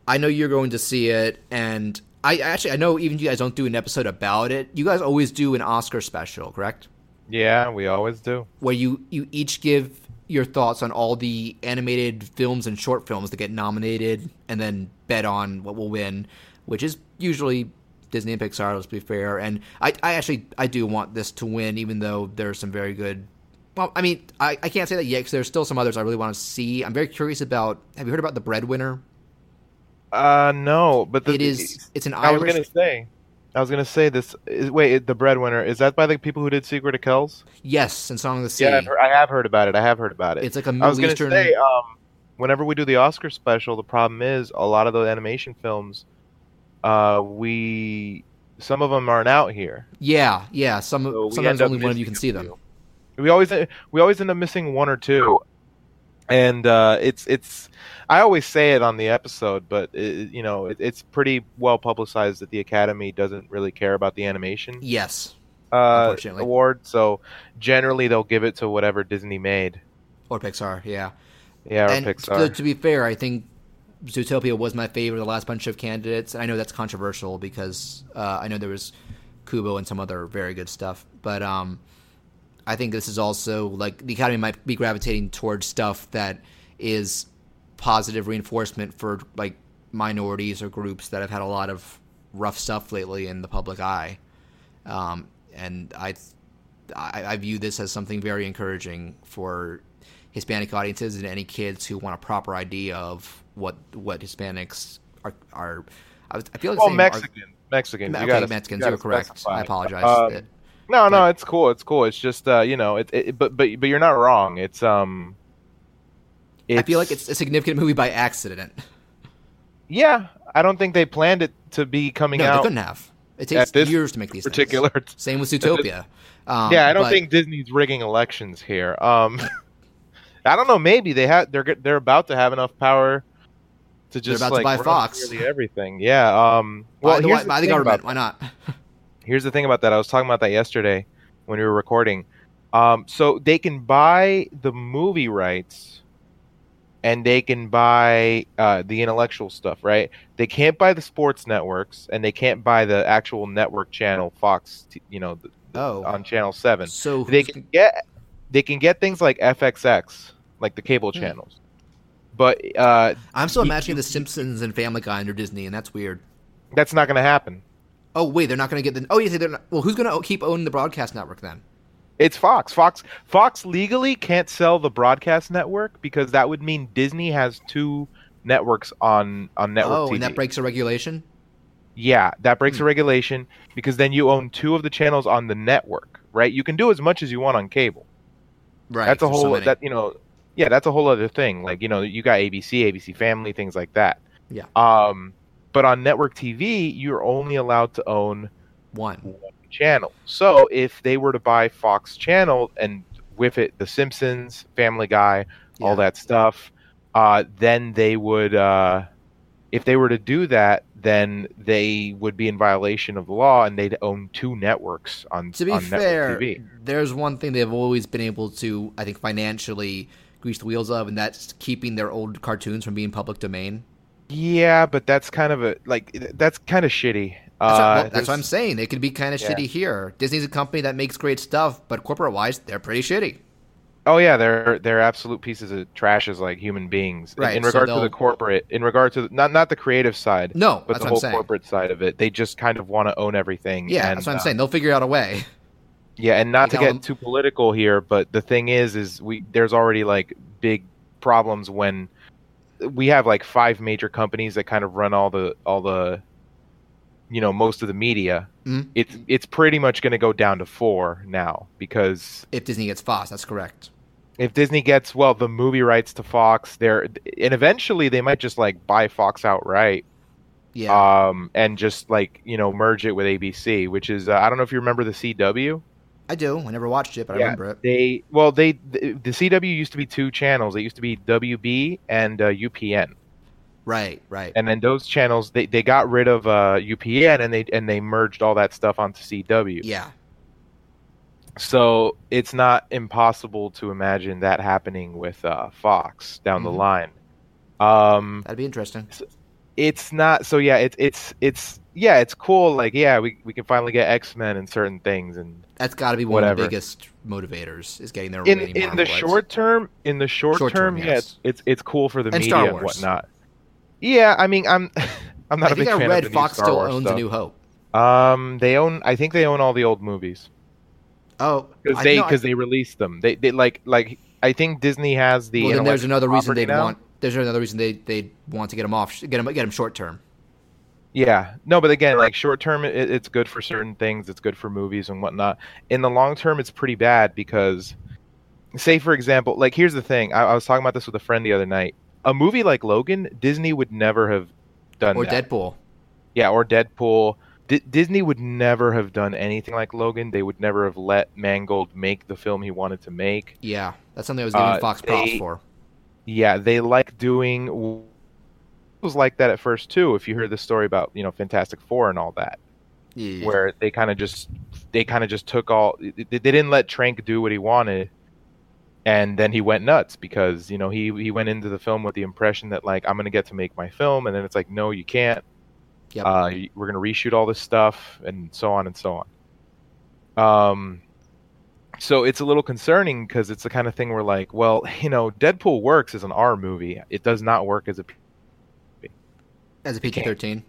I know you're going to see it, and I actually I know even you guys don't do an episode about it. You guys always do an Oscar special, correct? Yeah, we always do. Where you you each give your thoughts on all the animated films and short films that get nominated, and then bet on what will win, which is usually Disney and Pixar. Let's be fair. And I I actually I do want this to win, even though there's some very good. Well, I mean, I, I can't say that yet because there's still some others I really want to see. I'm very curious about. Have you heard about the Breadwinner? Uh, no, but the, it is. It's an I was gonna say. I was gonna say this. Is, wait, the breadwinner is that by the people who did Secret of Kells? Yes, and Song of the Sea. Yeah, I've heard, I have heard about it. I have heard about it. It's like a I Middle was gonna Eastern. say, um, whenever we do the Oscar special, the problem is a lot of those animation films, uh, we some of them aren't out here. yeah, yeah. Some So sometimes only one of you can see them. We always we always end up missing one or two, and uh, it's it's. I always say it on the episode, but it, you know it, it's pretty well publicized that the Academy doesn't really care about the animation Yes, uh, award. So generally, they'll give it to whatever Disney made. or Pixar. Yeah. Yeah, or and Pixar. To, to be fair, I think Zootopia was my favorite. of The last bunch of candidates. I know that's controversial because uh, I know there was Kubo and some other very good stuff, but um, I think this is also like the Academy might be gravitating towards stuff that is positive reinforcement for like minorities or groups that have had a lot of rough stuff lately in the public eye. Um, and I, I, I view this as something very encouraging for Hispanic audiences and any kids who want a proper idea of what what Hispanics are. are I, feel like well, saying are- Mexican, Mexicans. okay, you gotta, Mexicans. you You're correct. specify. I apologize. Um, It- No, no, it's cool. It's cool. It's just uh, you know, it, it but but but you're not wrong. It's um I feel like it's a significant movie by accident. yeah, I don't think they planned it to be coming No, they out couldn't have. It takes years to make these particular Things. Same with Zootopia. Um, Yeah, I don't but- think Disney's rigging elections here. Um I don't know, maybe they had they're they're about to have enough power to just about to buy Fox. everything. Yeah, um well, by the, here's by the thing government. Why not? Here's the thing about that. I was talking about that yesterday when we were recording. Um, so they can buy the movie rights, and they can buy uh, the intellectual stuff, right? They can't buy the sports networks, and they can't buy the actual network channel, Fox. You know, Oh, on Channel Seven. so They can get they can get things like FXX, like the cable Hmm. channels. But uh, I'm still imagining you- The Simpsons and Family Guy under Disney, and that's weird. that's not going to happen. Oh wait, they're not going to get the. Oh, yeah, they're not. Well, who's going to keep owning the broadcast network then? It's Fox. Fox Fox legally can't sell the broadcast network because that would mean Disney has two networks on on network oh, TV. and that breaks a regulation. yeah, that breaks Hmm. a regulation because then you own two of the channels on the network, right? You can do as much as you want on cable. Right. that's a there's so whole that you know, yeah, that's a whole other thing. Like you know, you got ABC, ABC Family, things like that. Yeah. Um, but on network TV, you're only allowed to own one. one channel. So if they were to buy Fox channel and with it The Simpsons, Family Guy, Yeah. all that stuff, uh, then they would uh, if they were to do that, then they would be in violation of the law and they'd own two networks on To be on fair, TV. there's one thing they've always been able to, I think, financially grease the wheels of, and that's keeping their old cartoons from being public domain. Yeah, but that's kind of a like that's kind of shitty. That's, what, Uh, well, that's what I'm saying. They could be kind of Yeah. shitty here. Disney's a company that makes great stuff, but corporate wise, they're pretty shitty. Oh yeah, they're they're absolute pieces of trash as like human beings. In- Right, In, so regard to the corporate, in regard to not not the creative side, No, but the what whole corporate side of it, they just kind of want to own everything. Yeah, and, that's what I'm uh, saying. They'll figure out a way. Yeah, and not to get them- too political here, but the thing is, is we there's already like big problems when we have like five major companies that kind of run all the all the you know most of the media. Mhm. It's it's pretty much going to go down to four now because If Disney gets Fox, that's correct. if Disney gets well the movie rights to Fox, they're and eventually they might just like buy Fox outright, Yeah, um, and just like you know merge it with ABC, which is uh, I don't know if you remember the CW. I do. I never watched it, but I remember it. They well they the, the CW used to be two channels. It used to be WB and uh, UPN, Right, right. and then those channels they, they got rid of uh, UPN and they and they merged all that stuff onto CW. yeah, So it's not impossible to imagine that happening with uh, Fox down the Mhm. line. Um, that'd be interesting. it's not so yeah it's it's it's yeah, it's cool. Like, yeah, we we can finally get X Men and certain things, and That's got to be one of the biggest motivators is getting their in in the rights. short term, in the short, Short term, term, yeah, yes. it's, it's it's cool for the And media and whatnot. Yeah, I mean, I'm I'm not I a big I fan read of the new Fox Star still Wars owns stuff. A New Hope. Um, they own. I think they own all the old movies Oh, because they because they released them. They they like like I think Disney has the. well, then there's another reason they want. There's another reason they they want to get them off. Get them get them short term. Yeah, no, but again, like short term, it, it's good for certain things. It's good for movies and whatnot. In the long term, it's pretty bad because, say for example, like here's the thing. I, I was talking about this with a friend the other night. A movie like Logan, Disney would never have done Or that. Deadpool. Yeah, or Deadpool. D- Disney would never have done anything like Logan. They would never have let Mangold make the film he wanted to make. Yeah, that's something I was giving Uh, Fox props they- for. Yeah, they like doing. Was like that at first too. If you heard the story about you know Fantastic Four and all that. Yeah. where they kind of just they kind of just took all they, they didn't let Trank do what he wanted and then he went nuts because you know he he went into the film with the impression that like I'm going to get to make my film and then it's like no you can't Yep. uh we're going to reshoot all this stuff and so on and so on um so it's a little concerning because it's the kind of thing where like well you know Deadpool works as an R movie it does not work as a As a PG thirteen.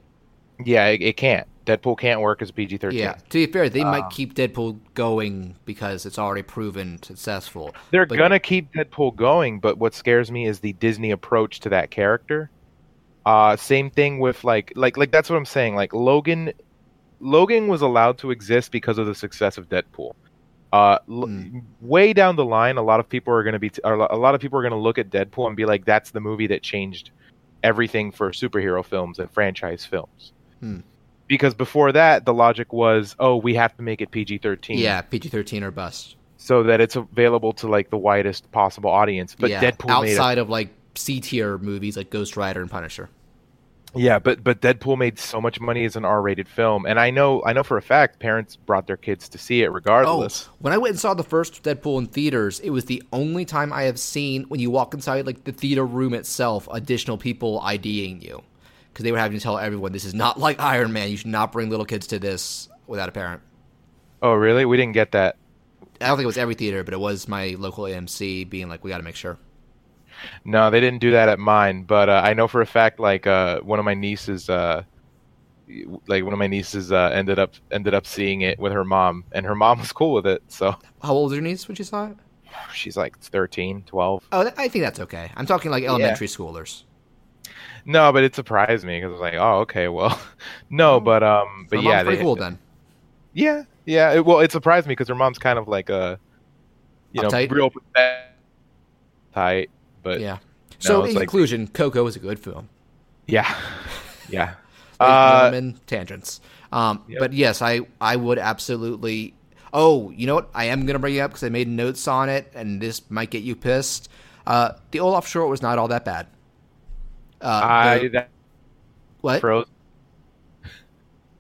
yeah it, it can't Deadpool can't work as a PG-13 Yeah. To be fair, they Uh, might keep Deadpool going because it's already proven successful. They're But- gonna keep Deadpool going, but what scares me is the Disney approach to that character. Uh, same thing with like like like that's what I'm saying. Like Logan, Logan was allowed to exist because of the success of Deadpool. Uh, l- Hmm. way down the line, a lot of people are gonna be t- a lot of people are gonna look at Deadpool and be like, "That's the movie that changed everything for superhero films and franchise films." Hmm. Because before that, the logic was, "Oh, we have to make it PG-13." Yeah, PG thirteen or bust. so that it's available to like the widest possible audience. But yeah. Deadpool made outside of like C tier movies like Ghost Rider and Punisher. Yeah, but but Deadpool made so much money as an R-rated film, and I know I know for a fact parents brought their kids to see it regardless. Oh, when I went and saw the first Deadpool in theaters, it was the only time I have seen when you walk inside like the theater room itself, additional people IDing you because they were having to tell everyone this is not like Iron Man. You should not bring little kids to this without a parent. Oh, really? We didn't get that. I don't think it was every theater, but it was my local AMC being like, we got to make sure. No, they didn't do that at mine. But uh, I know for a fact, like uh, one of my nieces, uh, like one of my nieces uh, ended up ended up seeing it with her mom, and her mom was cool with it. So How old is your niece when she saw it? she's like 13, 12. Oh, I think that's okay. I'm talking like elementary schoolers. No, but it surprised me because I was like, oh, okay, well, no, but um, but Her yeah, pretty they- cool then. Yeah, yeah. It, well, it surprised me because her mom's kind of like a, you know, Uptight? real tight. But Yeah. So in like- conclusion, Coco is a good film. yeah, yeah. Ladies and Uh, tangents. Um, Yep. But yes, I I would absolutely. Oh, you know what? I am gonna bring it up because I made notes on it, and this might get you pissed. Uh, the Olaf short was not all that bad. Uh, I the- that what? froze.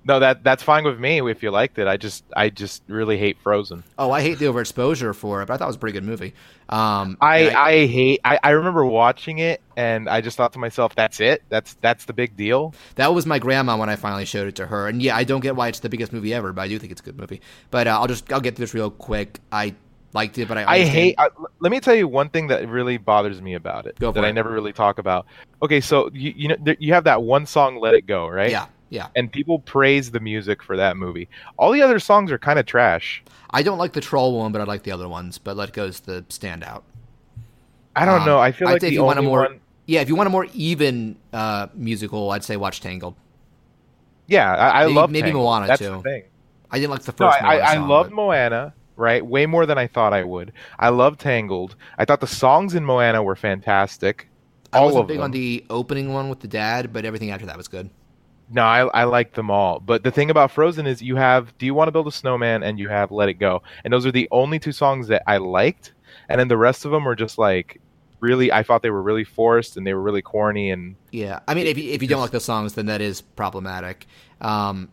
No, that that's fine with me if you liked it. I just I just really hate Frozen. Oh, I hate the overexposure for it, but I thought it was a pretty good movie. Um, I, and I hate I, I remember watching it and I just thought to myself, that's it? That's that's the big deal? that was my grandma when I finally showed it to her, and yeah, I don't get why it's the biggest movie ever, but I do think it's a good movie. But uh, I'll just I'll get through this real quick. I liked it, but I I hate. I, let me tell you one thing that really bothers me about it Go that I never really talk about. Okay, so you you know you have that one song, "Let It Go," right? Yeah, yeah. And people praise the music for that movie. All the other songs are kind of trash. I don't like the troll one, but I like the other ones. But Let Go's the standout. I don't Um, know. I feel like if you want a more one. yeah, if you want a more even uh, musical, I'd say watch Tangled. Yeah, I, I maybe- love maybe Tangled. Moana, That's too. the thing. I didn't like the No, first. I, Moana I, I song, loved but- Moana, right? Way more than I thought I would. I love Tangled. I thought the songs in Moana were fantastic. I All wasn't of big them. on the opening one with the dad, but everything after that was good. No, I, I like them all. But the thing about Frozen is you have Do You Want to Build a Snowman and you have Let It Go. And those are the only two songs that I liked. And then the rest of them were just like really, I thought they were really forced and they were really corny. And Yeah, I mean, if you, if you don't like the songs, then that is problematic. Um,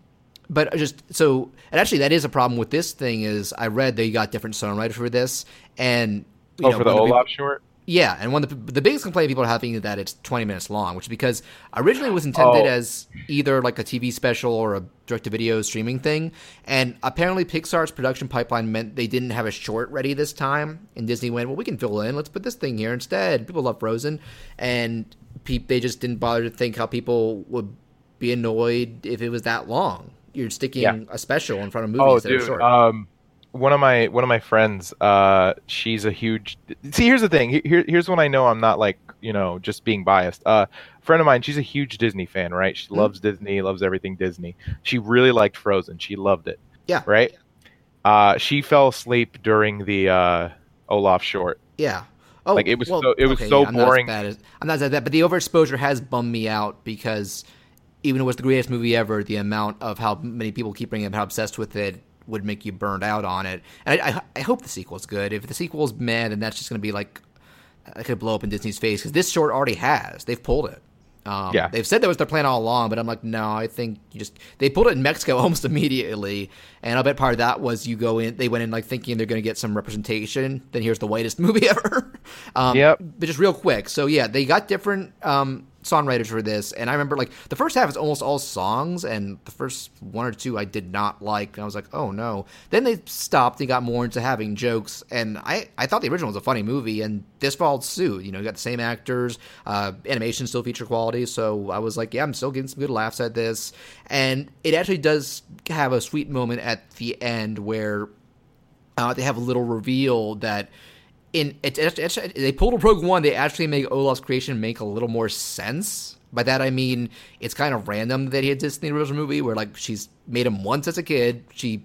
but just so, and actually, that is a problem with this thing. Is I read they got different songwriters for this, and you oh, know, for the Olaf short? Yeah, and one of the, the biggest complaint people are having is that it's 20 minutes long, which is because originally it was intended Oh. as either like a TV special or a direct-to-video streaming thing, and apparently Pixar's production pipeline meant they didn't have a short ready this time, and Disney went, well, we can fill in, let's put this thing here instead. People love Frozen, and pe- they just didn't bother to think how people would be annoyed if it was that long. You're sticking Yeah. a special in front of Oh, movies that are dude. short. Um, one of my one of my friends, uh, she's a huge. See, here's the thing. Here, here's when I know I'm not like you know just being biased. Uh, a friend of mine, she's a huge Disney fan, right? She loves Disney, loves everything Disney. She really liked Frozen. She loved it. Yeah. Right. Uh, she fell asleep during the uh, Olaf short. Yeah. Oh, Like, it was so- it was so I'm not as boring. as- I'm not as bad, but the overexposure has bummed me out because even though it was the greatest movie ever, the amount of how many people keep bringing up how obsessed with it would make you burned out on it. And I, I, I hope the sequel's good. If the sequel's mad, then that's just going to be like I could blow up in Disney's face because this short already has. They've pulled it. Um, Yeah. They've said that was their plan all along, but I'm like, no, I think you just they pulled it in Mexico almost immediately, and I bet part of that was you go in. They went in like thinking they're going to get some representation. Then here's the whitest movie ever. um, Yep. But just real quick, so yeah, they got different um, songwriters for this, and I remember like the first half is almost all songs, and the first one or two I did not like, and I was like, oh no. Then they stopped and got more into having jokes, and I I thought the original was a funny movie, and this followed suit. You know, you got the same actors, uh, animation still feature quality, so I was like, yeah, I'm still getting some good laughs at this, and it actually does have a sweet moment at the end where uh, they have a little reveal that in it, it, it- they pulled a Rogue One. They actually make Olaf's creation make a little more sense. By that I mean it's kind of random that he exists in the original movie, where like she's made him once as a kid. She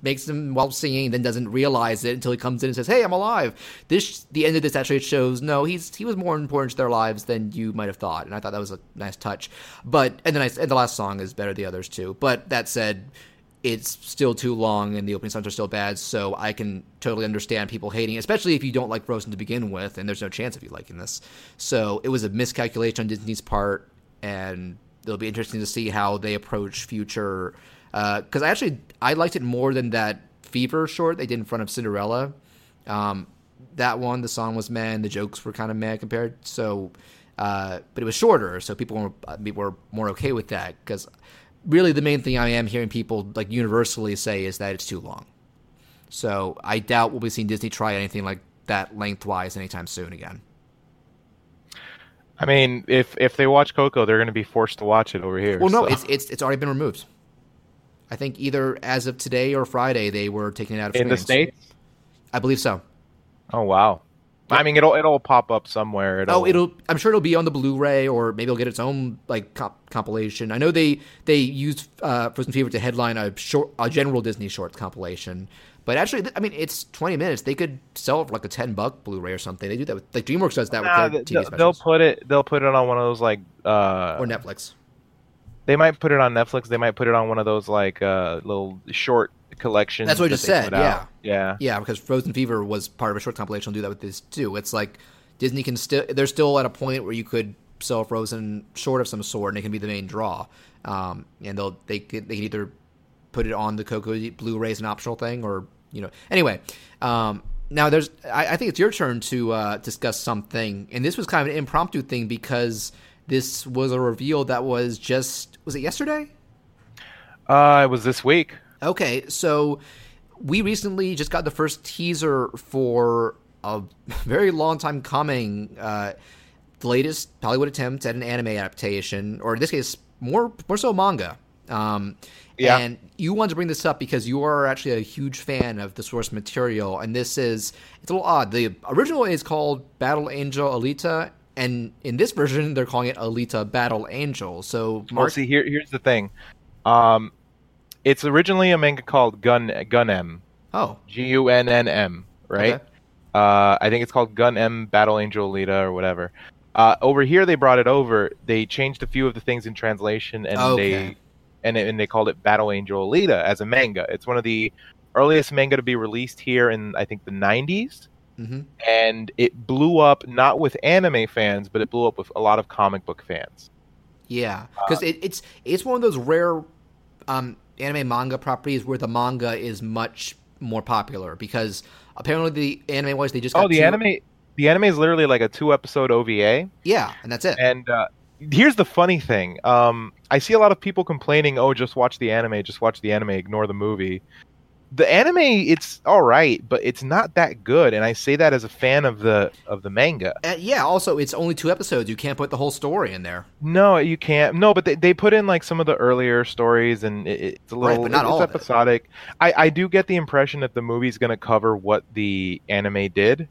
makes him while singing, then doesn't realize it until he comes in and says, "Hey, I'm alive." This the end of this actually shows no, he's he was more important to their lives than you might have thought, and I thought that was a nice touch. But and then and the last song is better than the others too. But that said, it's still too long and the opening songs are still bad, so I can totally understand people hating, especially if you don't like Frozen to begin with, and there's no chance of you liking this. So it was a miscalculation on Disney's part, and it'll be interesting to see how they approach future. Because I actually I liked it more than that Fever short they did in front of Cinderella. Um, that one, the song was meh, and the jokes were kind of meh compared. So, uh, but it was shorter, so people were uh, were more okay with that because really the main thing I am hearing people like universally say is that it's too long. So I doubt we'll be seeing Disney try anything like that lengthwise anytime soon again. I mean, if if they watch Coco, they're going to be forced to watch it over here. Well, no, so- it's it's it's already been removed. I think either as of today or Friday they were taking it out of in the states. I believe so. Oh wow. I mean, it'll it'll pop up somewhere. It'll, Oh, it'll. I'm sure it'll be on the Blu-ray, or maybe it'll get its own like comp- compilation. I know they they used uh, Frozen Fever to headline a short, a general Disney shorts compilation. But actually, I mean, it's 20 minutes. They could sell it for like a 10 buck Blu-ray or something. They do that with like DreamWorks does that Nah, with their TV they'll, specials they'll put it. They'll put it on one of those like. Uh, or Netflix. They might put it on Netflix. They might put it on one of those like uh, little short collections. That's what I just said, put out. Yeah. Yeah, because Frozen Fever was part of a short compilation. They'll do that with this too. It's like Disney can still they're still at a point where you could sell Frozen short of some sort, and it can be the main draw. Um, and they'll they could, they can either put it on the Coco Blu-ray as an optional thing, or you know. Anyway, um, now there's I, I think it's your turn to uh, discuss something, and this was kind of an impromptu thing because this was a reveal that was just was it yesterday? Uh, it was this week. Okay, so we recently just got the first teaser for a very long time coming, uh, the latest Hollywood attempt at an anime adaptation, or in this case, more more so manga. Um, Yeah. And you wanted to bring this up because you are actually a huge fan of the source material, and this is it's a little odd. The original is called Battle Angel Alita, and in this version, they're calling it Alita Battle Angel. So, Well, see, here here's the thing. Um, it's originally a manga called Gun Gun M, oh, G U N N M, right? Okay. Uh, I think it's called Gun M Battle Angel Alita or whatever. Uh, over here, they brought it over. They changed a few of the things in translation, and Okay. they and and they called it Battle Angel Alita as a manga. It's one of the earliest manga to be released here in I think the 90s, hmm and it blew up not with anime fans, but it blew up with a lot of comic book fans. Yeah, because it, it's it's one of those rare um, anime manga properties where the manga is much more popular because apparently the anime wise they just got Oh, the two- anime the anime is literally like a two episode OVA. Yeah, and that's it. And uh, here's the funny thing: um, I see a lot of people complaining, "Oh, just watch the anime, just watch the anime, ignore the movie." The anime, it's all right, but it's not that good, and I say that as a fan of the of the manga. Uh, yeah. Also, it's only two episodes. You can't put the whole story in there. No, you can't. No, but they, they put in like some of the earlier stories, and it, it's a Right, little but not all of it. episodic. I I do get the impression that the movie's going to cover what the anime did.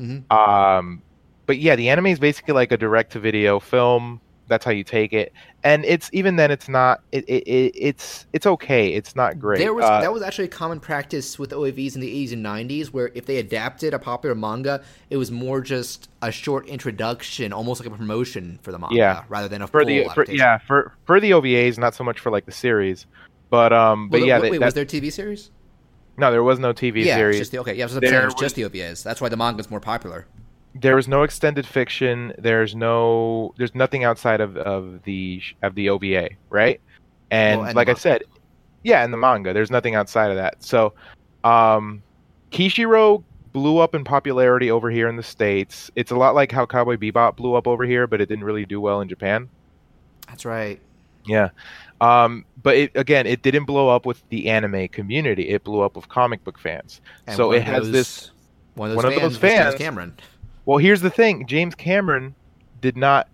Mhm. Um, but yeah, the anime is basically like a direct to video film. That's how you take it, and it's even then it's not. It, it, it it's it's okay. It's not great. There was Uh, that was actually a common practice with OAVs in the 80s and 90s, where if they adapted a popular manga, it was more just a short introduction, almost like a promotion for the manga, Yeah. rather than a for full the for, adaptation. yeah for for the OVAs, not so much for like the series, but um, but Well, yeah, wait, they- wait, that- was there a TV series? no, there was no TV yeah, series. It's just the, okay. Yeah, that's what saying. It was just the was- OVAs. That's why the manga's more popular. There was no extended fiction. There's no there's nothing outside of, of the of the ova right? And, Well, and like i said yeah in the manga. There's nothing outside of that. So um kishiro blew up in popularity over here in the states. It's a lot like how cowboy bebop blew up over here but it didn't really do well in japan. That's right. yeah. Um but it again it didn't blow up with the anime community. It blew up with comic book fans. And so it has those- this one of those one of those fans- Cameron. Well, here's the thing: James Cameron did not.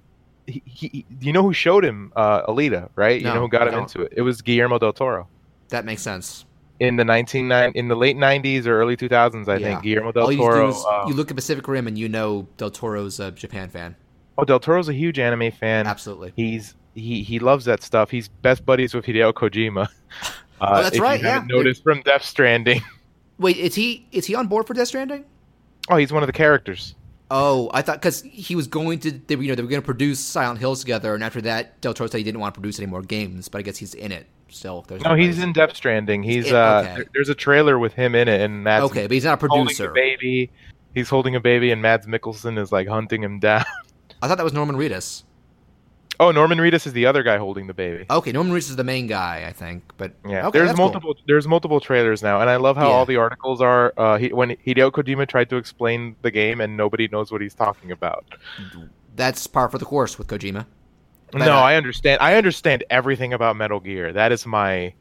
He, he, you know who showed him uh, Alita, right? you know who got him into it? It was Guillermo del Toro That makes sense. in the 1990 in the late 90s or early 2000s. I Yeah. think Guillermo del All you Toro. do is uh, you look at Pacific Rim and you know Del Toro's a Japan fan. oh, del Toro's a huge anime fan. Absolutely. He's he he loves that stuff. He's best buddies with Hideo Kojima. Uh, Oh, that's right, You haven't yeah. noticed from Death Stranding. Wait, is he is he on board for Death Stranding? Oh, he's one of the characters. Oh, I thought because he was going to, they, were- you know, they were going to produce Silent Hills together, and after that, Del Toro said he didn't want to produce any more games, but I guess he's in it still. There's No, he's in Death Stranding. He's in- uh, okay. there- there's a trailer with him in it, and Mads Okay, but he's not a producer. baby. He's holding a baby, and Mads Mikkelsen is like hunting him down. I thought that was Norman Reedus. Oh, Norman Reedus is the other guy holding the baby. Okay, Norman Reedus is the main guy, I think. But Yeah, okay, there's that's cool. multiple. There's multiple trailers now, and I love how Yeah. all the articles are. Uh, he, when Hideo Kojima tried to explain the game, and nobody knows what he's talking about. That's par for the course with Kojima. But, no, uh, I understand. I understand everything about Metal Gear. That is my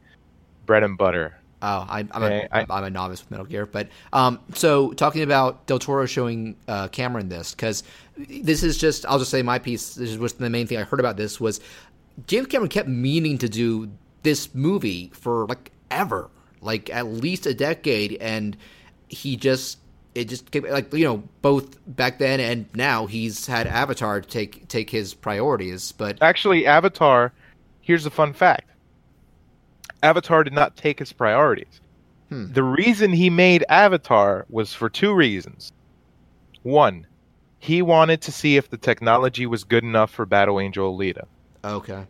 bread and butter. Oh, I, I'm, Okay, a, am a novice with Metal Gear, but um, so talking about Del Toro showing uh, Cameron this because this is just I'll just say my piece. This was the main thing I heard about this was James Cameron kept meaning to do this movie for like ever, like at least a decade, and he just it just kept, like you know both back then and now he's had Avatar take take his priorities, but Actually, Avatar. Here's a fun fact. Avatar did not take his priorities. Hmm. The reason he made Avatar was for two reasons. One, he wanted to see if the technology was good enough for Battle Angel Alita. okay.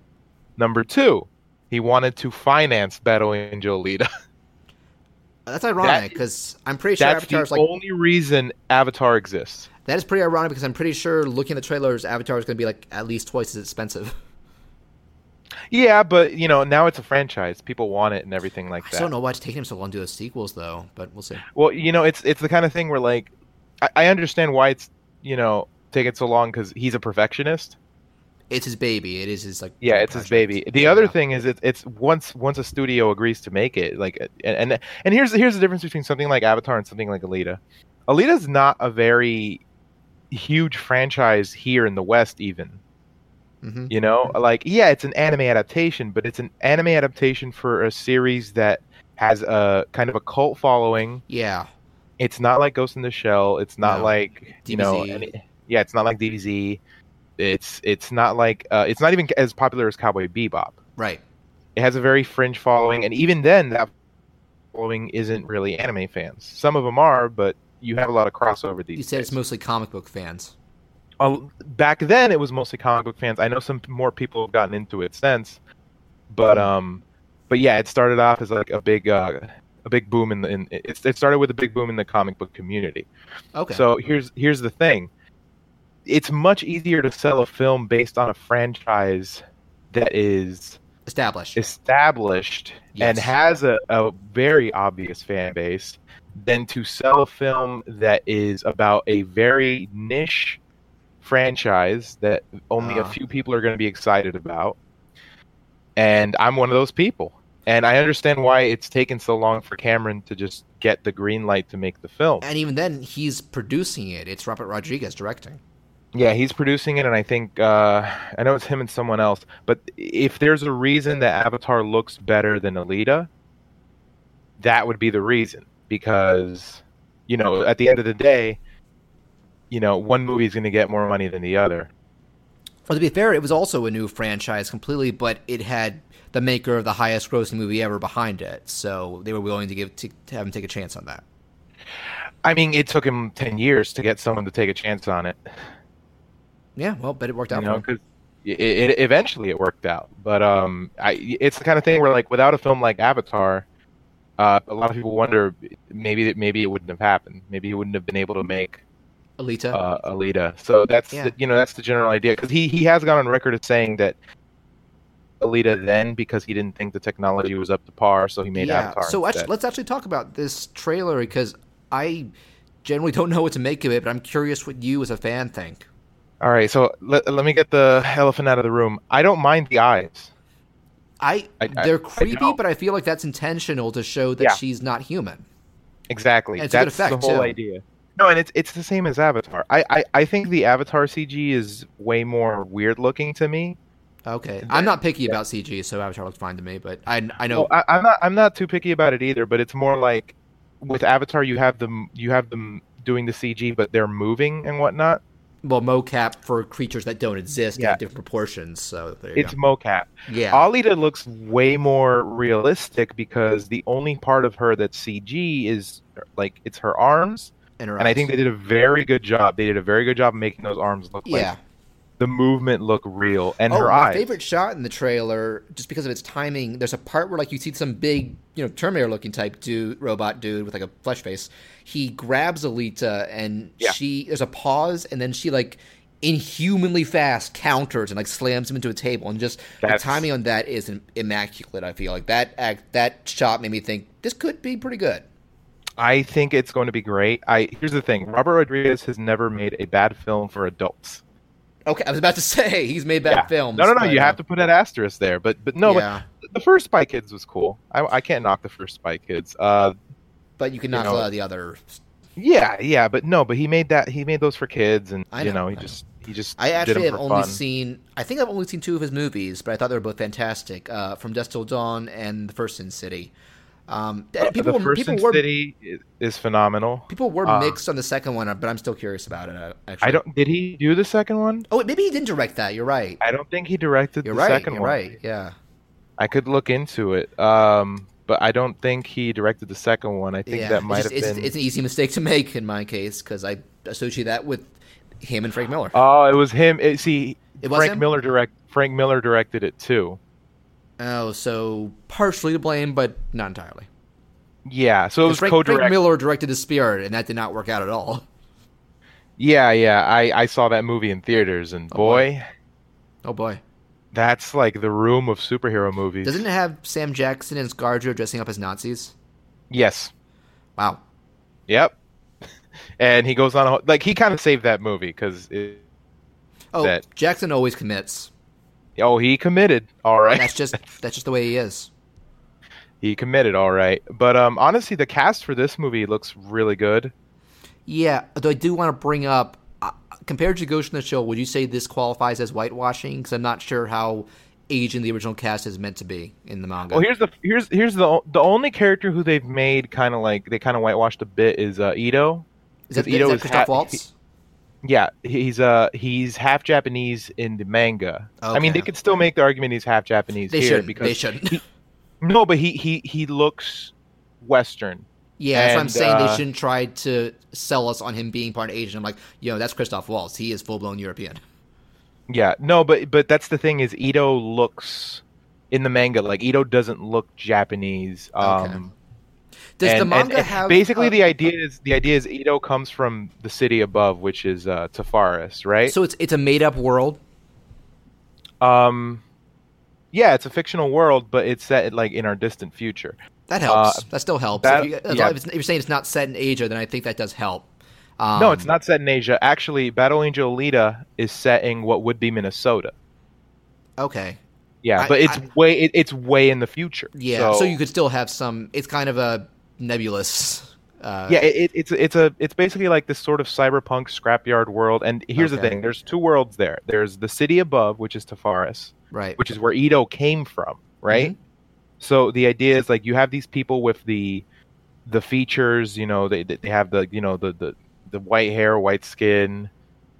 Number two, he wanted to finance Battle Angel Alita. That's ironic because I'm pretty sure That's the Avatar's like only reason Avatar exists. That is pretty ironic because I'm pretty sure looking at the trailers, Avatar is going to be like at least twice as expensive. Yeah, but you know now it's a franchise. People want it and everything like I that. still don't know why it's taking him so long to do those sequels, though. But we'll see. Well, you know, it's it's the kind of thing where like I, I understand why it's you know taking so long because he's a perfectionist. It's his baby. It is his like. Yeah, it's his baby. The other Yeah. thing is it's it's once once a studio agrees to make it, like and and, and here's here's the difference between something like Avatar and something like Alita. Alita's not a very huge franchise here in the West, even. Mhm. You know, like yeah, it's an anime adaptation, but it's an anime adaptation for a series that has a kind of a cult following. Yeah, It's not like Ghost in the Shell. It's not No. like you know, any, yeah, it's not like DBZ. It's it's not like uh, it's not even as popular as Cowboy Bebop. right. It has a very fringe following, and even then, that following isn't really anime fans. Some of them are, but you have a lot of crossover these You said it's mostly comic book fans. Uh, back then, it was mostly comic book fans. I know some more people have gotten into it since, but um, but yeah, it started off as like a big uh, a big boom in the in it, it started with a big boom in the comic book community. Okay. So here's here's the thing. It's much easier to sell a film based on a franchise that is established. established and has a, a very obvious fan base than to sell a film that is about a very niche franchise that only a Ah. few people are going to be excited about. And I'm one of those people. And I understand why it's taken so long for Cameron to just get the green light to make the film. And even then, he's producing it. It's Robert Rodriguez directing. Yeah, he's producing it, and I think uh, I know it's him and someone else. But if there's a reason that Avatar looks better than Alita, that would be the reason. Because you know, at the end of the day, you know, one movie is going to get more money than the other. Well, to be fair, it was also a new franchise completely, but it had the maker of the highest grossing movie ever behind it, so they were willing to give to, to have him take a chance on that. I mean, it took him ten years to get someone to take a chance on it. Yeah, well, but it worked out You know, because it, it eventually it worked out. But um, I it's the kind of thing where like without a film like Avatar, uh, a lot of people wonder maybe that maybe it wouldn't have happened. Maybe he wouldn't have been able to make Alita. uh, Alita. So that's Yeah. the, you know that's the general idea because he he has gone on record as saying that Alita then because he didn't think the technology was up to par, so he made yeah. Avatar. So actually, let's actually talk about this trailer because I generally don't know what to make of it, but I'm curious what you as a fan think. All right, so let, let me get the elephant out of the room. I don't mind the eyes. I, I- I- they're I creepy, don't. but I feel like that's intentional to show that Yeah. she's not human. Exactly. And it's a good That's effect, the whole too. idea. No, and it's it's the same as Avatar. I, I, I think the Avatar CG is way more weird looking to me. Okay, I'm not picky about CG, so Avatar looks fine to me. But I I know Well, I, I'm not I'm not too picky about it either, but it's more like with Avatar you have them you have them doing the CG, but they're moving and whatnot. well mocap for creatures that don't exist Yeah. in different proportions. So there you It's mocap. Yeah, Alita looks way more realistic because the only part of her that's CG is like it's her arms, and, I think they did a very good job. They did a very good job making those arms look yeah. like the movement look real and oh, her my eyes. favorite shot in the trailer, just because of its timing. There's a part where like you see some big, you know, Terminator-looking type dude, robot dude with like a flesh face. He grabs Alita, and Yeah. she there's a pause, and then she like inhumanly fast counters and like slams him into a table, and just That's- the timing on that is immaculate. I feel like that act that shot made me think this could be pretty good. I think it's going to be great. I here's the thing: Robert Rodriguez has never made a bad film for adults. Okay, I was about to say he's made bad Yeah. films. No, no, no. but, You uh, have to put an asterisk there. But but no, yeah, but the first Spy Kids was cool. I, I can't knock the first Spy Kids. Uh, but you can you knock know, a lot of the other. yeah, yeah, but no, but he made that. He made those for kids, and I you know, know, he I just he just I actually have only fun. seen. I think I've only seen two of his movies, but I thought they were both fantastic. Uh, From Dusk Till Dawn and The First Sin City. Um, people the were, first people were City is, phenomenal. people were uh, mixed on the second one, but I'm still curious about it. uh, Actually, I don't. Did he do the second one? Oh, maybe he didn't direct that. You're right. I don't think he directed You're the right. second You're one. right. Yeah. I could look into it. Um, but I don't think he directed the second one. I think yeah. that might just- have it's, been. it's an easy mistake to make in my case because I associate that with him and Frank Miller. Oh, it was him. It, see, It was Frank him? Miller direct. Frank Miller directed it too. Oh, so partially to blame, but not entirely. Yeah, so it was Frank, co-direct. Frank Miller directed The Spirit, and that did not work out at all. Yeah, yeah. I I saw that movie in theaters, and Oh, boy. Oh boy. that's like the room of superhero movies. Doesn't it have Sam Jackson and ScarJo dressing up as Nazis? Yes. Wow. Yep. And he goes on a, whole- like he kind of saved that movie because Oh, That- Jackson always commits. Oh he committed all right. That's just that's just the way he is. he committed all right. But um, honestly, the cast for this movie looks really good. Yeah, though I do want to bring up uh, compared to Ghost in the Shell, would you say this qualifies as whitewashing? Because I'm not sure how Asian the original cast is meant to be in the manga. Well, here's the here's here's the the only character who they've made kind of like they kind of whitewashed a bit is uh, Ito. is that, Ito is that is Christoph ha- Waltz? Yeah, he's uh he's half Japanese in the manga. I mean, they could still make the argument he's half Japanese They here shouldn't. because They shouldn't. no, but he he he looks Western. yeah, that's what I'm saying. uh, they shouldn't try to sell us on him being part Asian. I'm like, yo, that's Christoph Waltz. He is full blown European. Yeah, no, but but that's the thing is Ito looks in the manga like Ito doesn't look Japanese. Um, Does and- the manga and have basically uh, the idea is the idea is Ito comes from the city above, which is uh, Tiphares, right? So it's it's a made up world. Um, yeah, it's a fictional world, but it's set like in our distant future. That helps. Uh, that still helps. that- if, you, yeah. if, if, you're saying it's not set in Asia, then I think that does help. Um, no, it's not set in Asia. Actually, Battle Angel Alita is set in what would be Minnesota. Okay. Yeah, I- but it's I- way it, it's way in the future. Yeah. So, you could still have some. It's kind of a nebulous. Uh, yeah, it, it, it's it's a it's basically like this sort of cyberpunk scrapyard world. And here's the thing: there's two worlds there. There's the city above, which is Tiphares, Right. which is where Ito came from, right? Mm-hmm. So the idea is like you have these people with the the features, you know, they they have the you know the the, the white hair, white skin,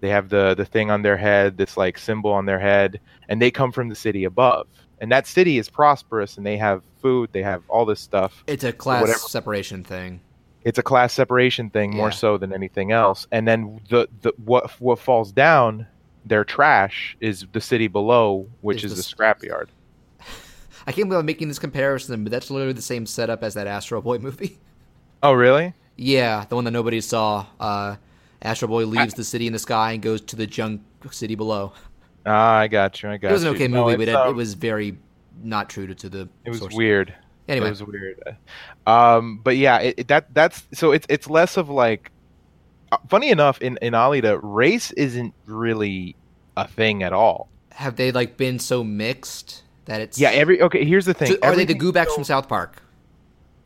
they have the the thing on their head, this like symbol on their head, and they come from the city above. And that city is prosperous and they have food, they have all this stuff. It's a class whatever. separation thing. It's a class separation thing more Yeah. so than anything else. And then the, the what what falls down, their trash is the city below, which Is is, the the scrapyard. I can't believe I'm making this comparison, but that's literally the same setup as that Astro Boy movie. Oh, really? yeah, the one that nobody saw. Uh, Astro Boy leaves the city in the sky and goes to the junk city below. Ah, I got you. I got It was an you. okay No, movie, but it, um, it was very not true to, to the. It was source. weird. Anyway. it was weird. Um, but yeah, it, it- that that's so it's it's less of like. uh, Funny enough, in in Alita, race isn't really a thing at all. Have they like been so mixed that it's? Yeah, every okay. Here's the thing. So are they the Goobacks from South Park?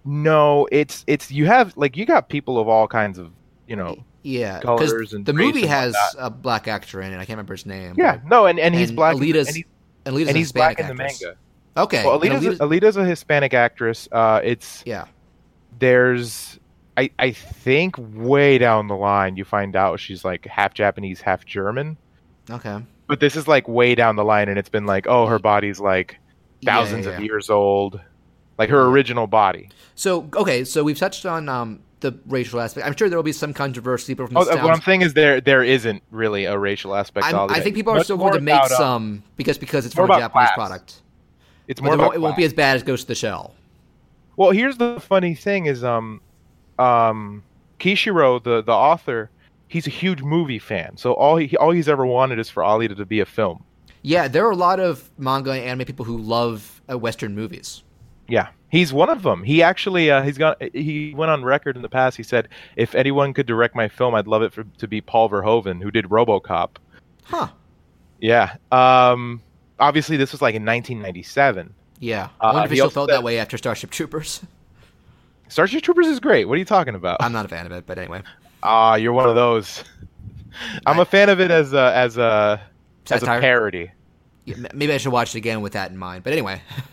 No, it's it's you have like you got people of all kinds of you know. Yeah, Colors because and the movie and has whatnot. a black actor in it. I can't remember his name. Yeah, but- no, and, and he's and black. in the- Alita's- and he's, and Alita's he's black Hispanic in the manga. Okay, Well, and Alita's, Alita's a Hispanic actress. Uh, it's yeah. there's I I think way down the line you find out she's like half Japanese, half German. Okay. But this is like way down the line, and it's been like, oh, her body's like Yeah, thousands yeah, of yeah. years old, like her original body. So okay, so we've touched on um, the racial aspect. I'm sure there will be some controversy, but from Oh, the uh, what I'm saying is there there isn't really a racial aspect. to I'm, I think people are Much still going to make about, uh, some because because it's from a Japanese class. product. It's more about won't, it won't be as bad as Ghost of the Shell. Well, here's the funny thing: is um, um, Kishiro, the the author, he's a huge movie fan. So all he all he's ever wanted is for Alita to be a film. Yeah, there are a lot of manga and anime people who love uh, Western movies. Yeah, he's one of them. He actually uh, he's got he went on record in the past. He said, "If anyone could direct my film, I'd love it for, to be Paul Verhoeven, who did RoboCop." Huh. Yeah. Um. Obviously, this was like in 1997. Yeah. Uh, I wonder if he still felt said- that way after Starship Troopers. Starship Troopers is great. What are you talking about? I'm not a fan of it, but anyway. Ah, you're one of those. I'm a fan of it as a as a as a parody. Yeah, maybe I should watch it again with that in mind. But anyway,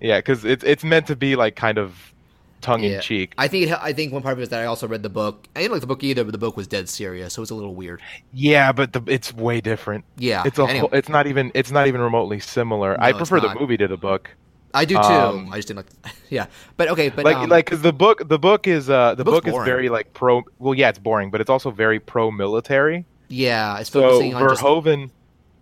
Yeah, because it's it's meant to be like kind of tongue in cheek. I think it, I think one part of it is that I also read the book. I didn't like the book either, but the book was dead serious, so it's a little weird. Yeah, but the, it's way different. Yeah. It's a anyway, whole, it's not even it's not even remotely similar. I No, it's prefer the movie to the book. I do too. um, I just didn't like. yeah, but okay, but like um, like because the book the book is uh the book is very like pro. Well, yeah, it's boring, but it's also very pro military. yeah, it's So focusing on just Verhoeven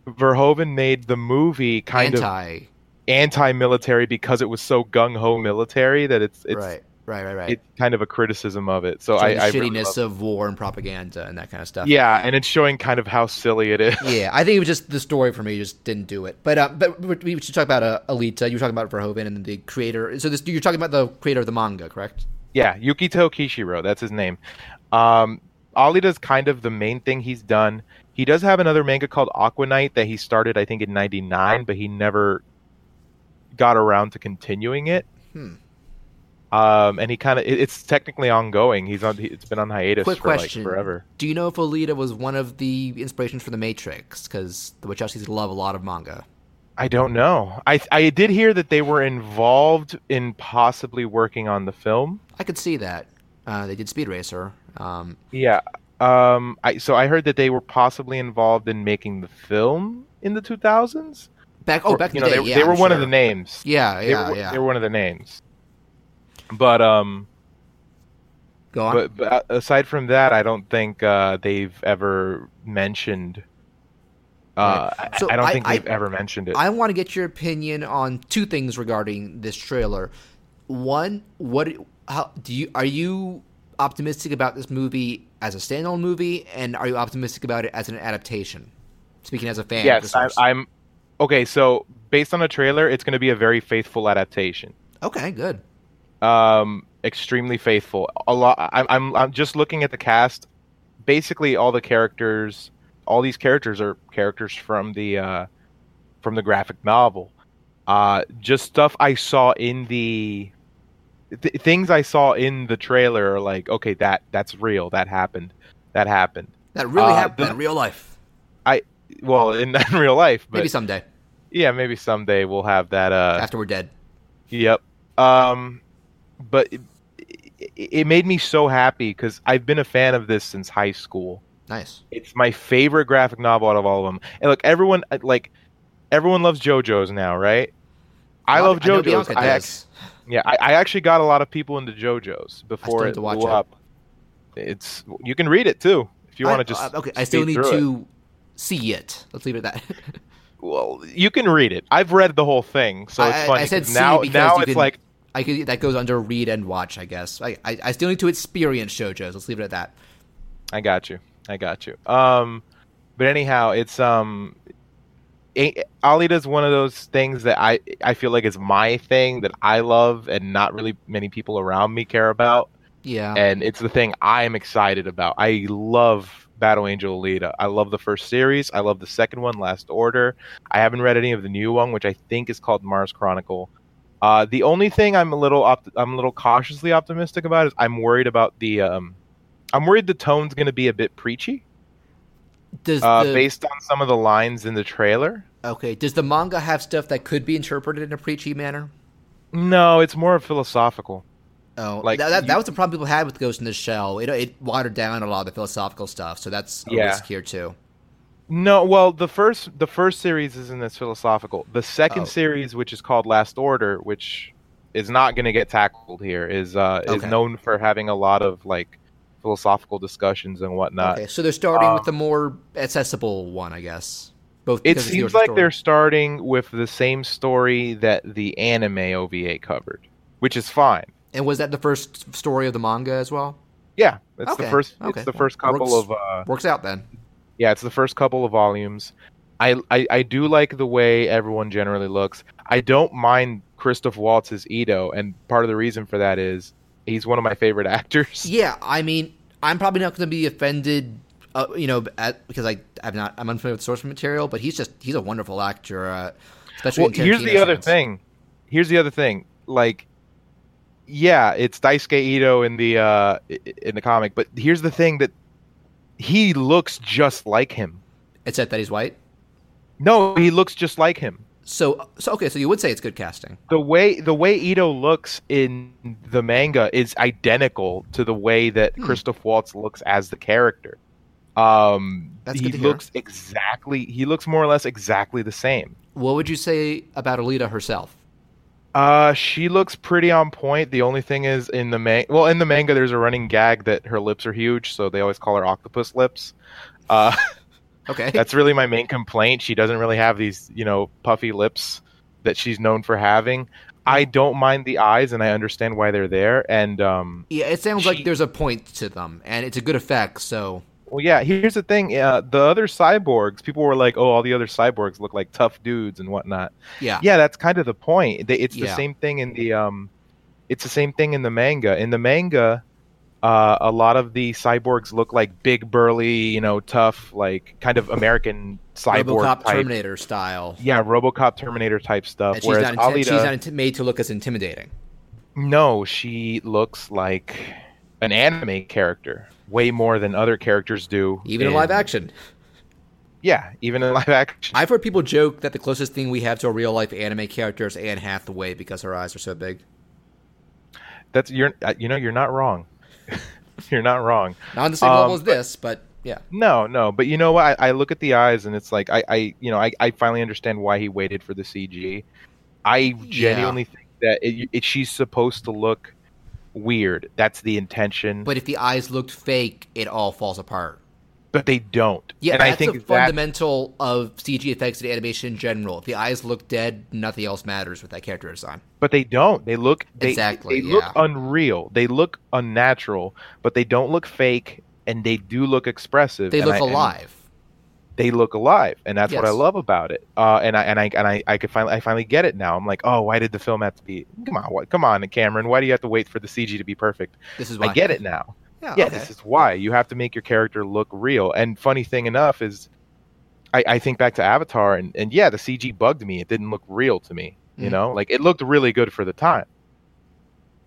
Verhoeven made the movie kind of anti. Anti-military because it was so gung ho military that it's it's right, right, right, right. it's kind of a criticism of it. So Showing I, I the really shittiness love- of war and propaganda and that kind of stuff. yeah, and it's showing kind of how silly it is. Yeah, I think it was just the story for me just didn't do it. But uh, but we we should talk about uh, Alita. You were talking about Verhoeven and the creator. So this you're talking about the creator of the manga, correct? Yeah, Yukito Kishiro, that's his name. Um, Alita's kind of the main thing he's done. He does have another manga called Aqua Knight that he started, I think, in '99, but he never got around to continuing it. Hmm. Um, and he kind of it, it's technically ongoing. He's on. he- It's been on hiatus Quick for question: like forever. Do you know if Alita was one of the inspirations for the Matrix? Because the Wachowskis love a lot of manga. I don't know. I I did hear that they were involved in possibly working on the film. I could see that. Uh, they did Speed Racer. Um, Yeah. Um. I so I heard that they were possibly involved in making the film in the 2000s. Back oh Or, back you the know, day, they, yeah, they were I'm one of the names. Yeah, They yeah, were, yeah. They were one of the names. But um, Go on. but, but uh, aside from that, I don't think uh, they've ever mentioned. Uh, Right. I- So I don't I- think I- they've ever mentioned it. I want to get your opinion on two things regarding this trailer. One, what how do you are you optimistic about this movie as a standalone movie, and are you optimistic about it as an adaptation? Speaking as a fan, yes, I. I'm. Okay, so based on the trailer, it's going to be a very faithful adaptation. okay, good. Um, extremely faithful. A lot. I'm, I'm I'm just looking at the cast. Basically, all the characters, all these characters are characters from the uh, from the graphic novel. Uh, just stuff I saw in the th- things I saw in the trailer are like, okay, that that's real. That happened. That happened. That really Uh, happened the- in real life. Well, in, in real life, but Maybe someday yeah, maybe someday we'll have that. Uh, after we're dead. Yep. Um, but it, it, made me so happy because I've been a fan of this since high school. Nice. It's my favorite graphic novel out of all of them. And look, everyone uh, like everyone loves JoJo's now, right? I Well, love JoJo's. Bianca I, ac- yeah, I, I actually got a lot of people into JoJo's before it blew it. up. It's you can read it too if you want to just uh, okay. I still need to see it. Let's leave it at that. Well, you can read it. I've read the whole thing, so it's I, I- funny. I said now because now you it's can- like I could, that goes under read and watch, I guess. I, I, I still need to experience JoJo's. Let's leave it at that. I got you. I got you. Um, but anyhow, it's um, a- Alita's one of those things that I I feel like is my thing that I love and not really many people around me care about, Yeah. and it's the thing I'm excited about. I love Battle Angel Alita. I love the first series. I love the second one, Last Order. I haven't read any of the new one, which I think is called Mars Chronicle. Uh, the only thing I'm a little opt- I'm a little cautiously optimistic about is I'm worried about the um, I'm worried the tone's going to be a bit preachy does uh, the, based on some of the lines in the trailer. okay? Does the manga have stuff that could be interpreted in a preachy manner? No, it's more philosophical. Oh, Like, like that, that, you- that was the problem people had with Ghost in the Shell. It, it watered down a lot of the philosophical stuff, so that's a Yeah. risk here too. No, well, the first the first series isn't as philosophical. The second Oh. series, which is called Last Order, which is not going to get tackled here, is uh, is known for having a lot of like philosophical discussions and whatnot. okay, so they're starting uh, with the more accessible one, I guess. Both It because the seems like story. they're starting with the same story that the anime OVA covered, which is fine. And was that the first story of the manga as well? Yeah, it's Okay, the first. okay. It's the first couple Works- of. Uh, Works out then. Yeah, it's the first couple of volumes. I, I I do like the way everyone generally looks. I don't mind Christoph Waltz's Ito, and part of the reason for that is he's one of my favorite actors. Yeah, I mean, I'm probably not going to be offended, uh, you know, at, because I I'm not I'm unfamiliar with source material, but he's just he's a wonderful actor. Uh, especially Well, here's the other sense. thing. Here's the other thing. Like, yeah, it's Daisuke Ito in the uh in the comic, but here's the thing that he looks just like him. Except that he's white. No, he looks just like him. So so okay, so you would say it's good casting. the way the way Ito looks in the manga is identical to the way that Hmm. Christoph Waltz looks as the character. Um, That's he good to hear. looks exactly. He looks more or less exactly the same. What would you say about Alita herself? Uh, she looks pretty on point. The only thing is in the man- well, in the manga, there's a running gag that her lips are huge, so they always call her octopus lips. Uh, Okay, that's really my main complaint. She doesn't really have these, you know, puffy lips that she's known for having. I don't mind the eyes, and I understand why they're there. And um, yeah, it sounds like there's a point to them, and it's a good effect. So well, yeah. Here's the thing: uh, the other cyborgs, people were like, "Oh, all the other cyborgs look like tough dudes and whatnot." yeah, Yeah, that's kind of the point. It's the Yeah. same thing in the um, it's the same thing in the manga. In the manga, uh, a lot of the cyborgs look like big, burly, you know, tough, like kind of American cyborg RoboCop type. Terminator style. Yeah, RoboCop Terminator type stuff. And she's Whereas not, inti- Alita, she's not inti- made to look as intimidating. no, she looks like an anime character way more than other characters do. Even in live action. Yeah, even in live action. I've heard people joke that the closest thing we have to a real life anime character is Anne Hathaway because her eyes are so big. That's you're uh, you know you're not wrong. you're not wrong. Not on the same Um, level as this, but yeah. No, no, but you know what? I, I look at the eyes and it's like I, I you know, I, I finally understand why he waited for the CG. I genuinely think that it, it, she's supposed to look weird. That's the intention, but, if the eyes looked fake, it all falls apart. But they don't. Yeah, and that's I think the that, fundamental of CG effects and animation in general. If the eyes look dead, nothing else matters with that character design. but they don't. They look they, Exactly, They look unreal. They look unnatural, but they don't look fake, and they do look expressive. They and look I- alive. They look alive, and that's what I love about it. Uh, and I and I and I I could finally I finally get it now. I'm like, oh, why did the film have to be? Come on, what? Come on, Cameron, why do you have to wait for the CG to be perfect? This is why I get it now. Yeah, yeah, okay. this is why you have to make your character look real. And funny thing enough is, I, I think back to Avatar, and, and yeah, the CG bugged me. It didn't look real to me. You Mhm. know, like it looked really good for the time.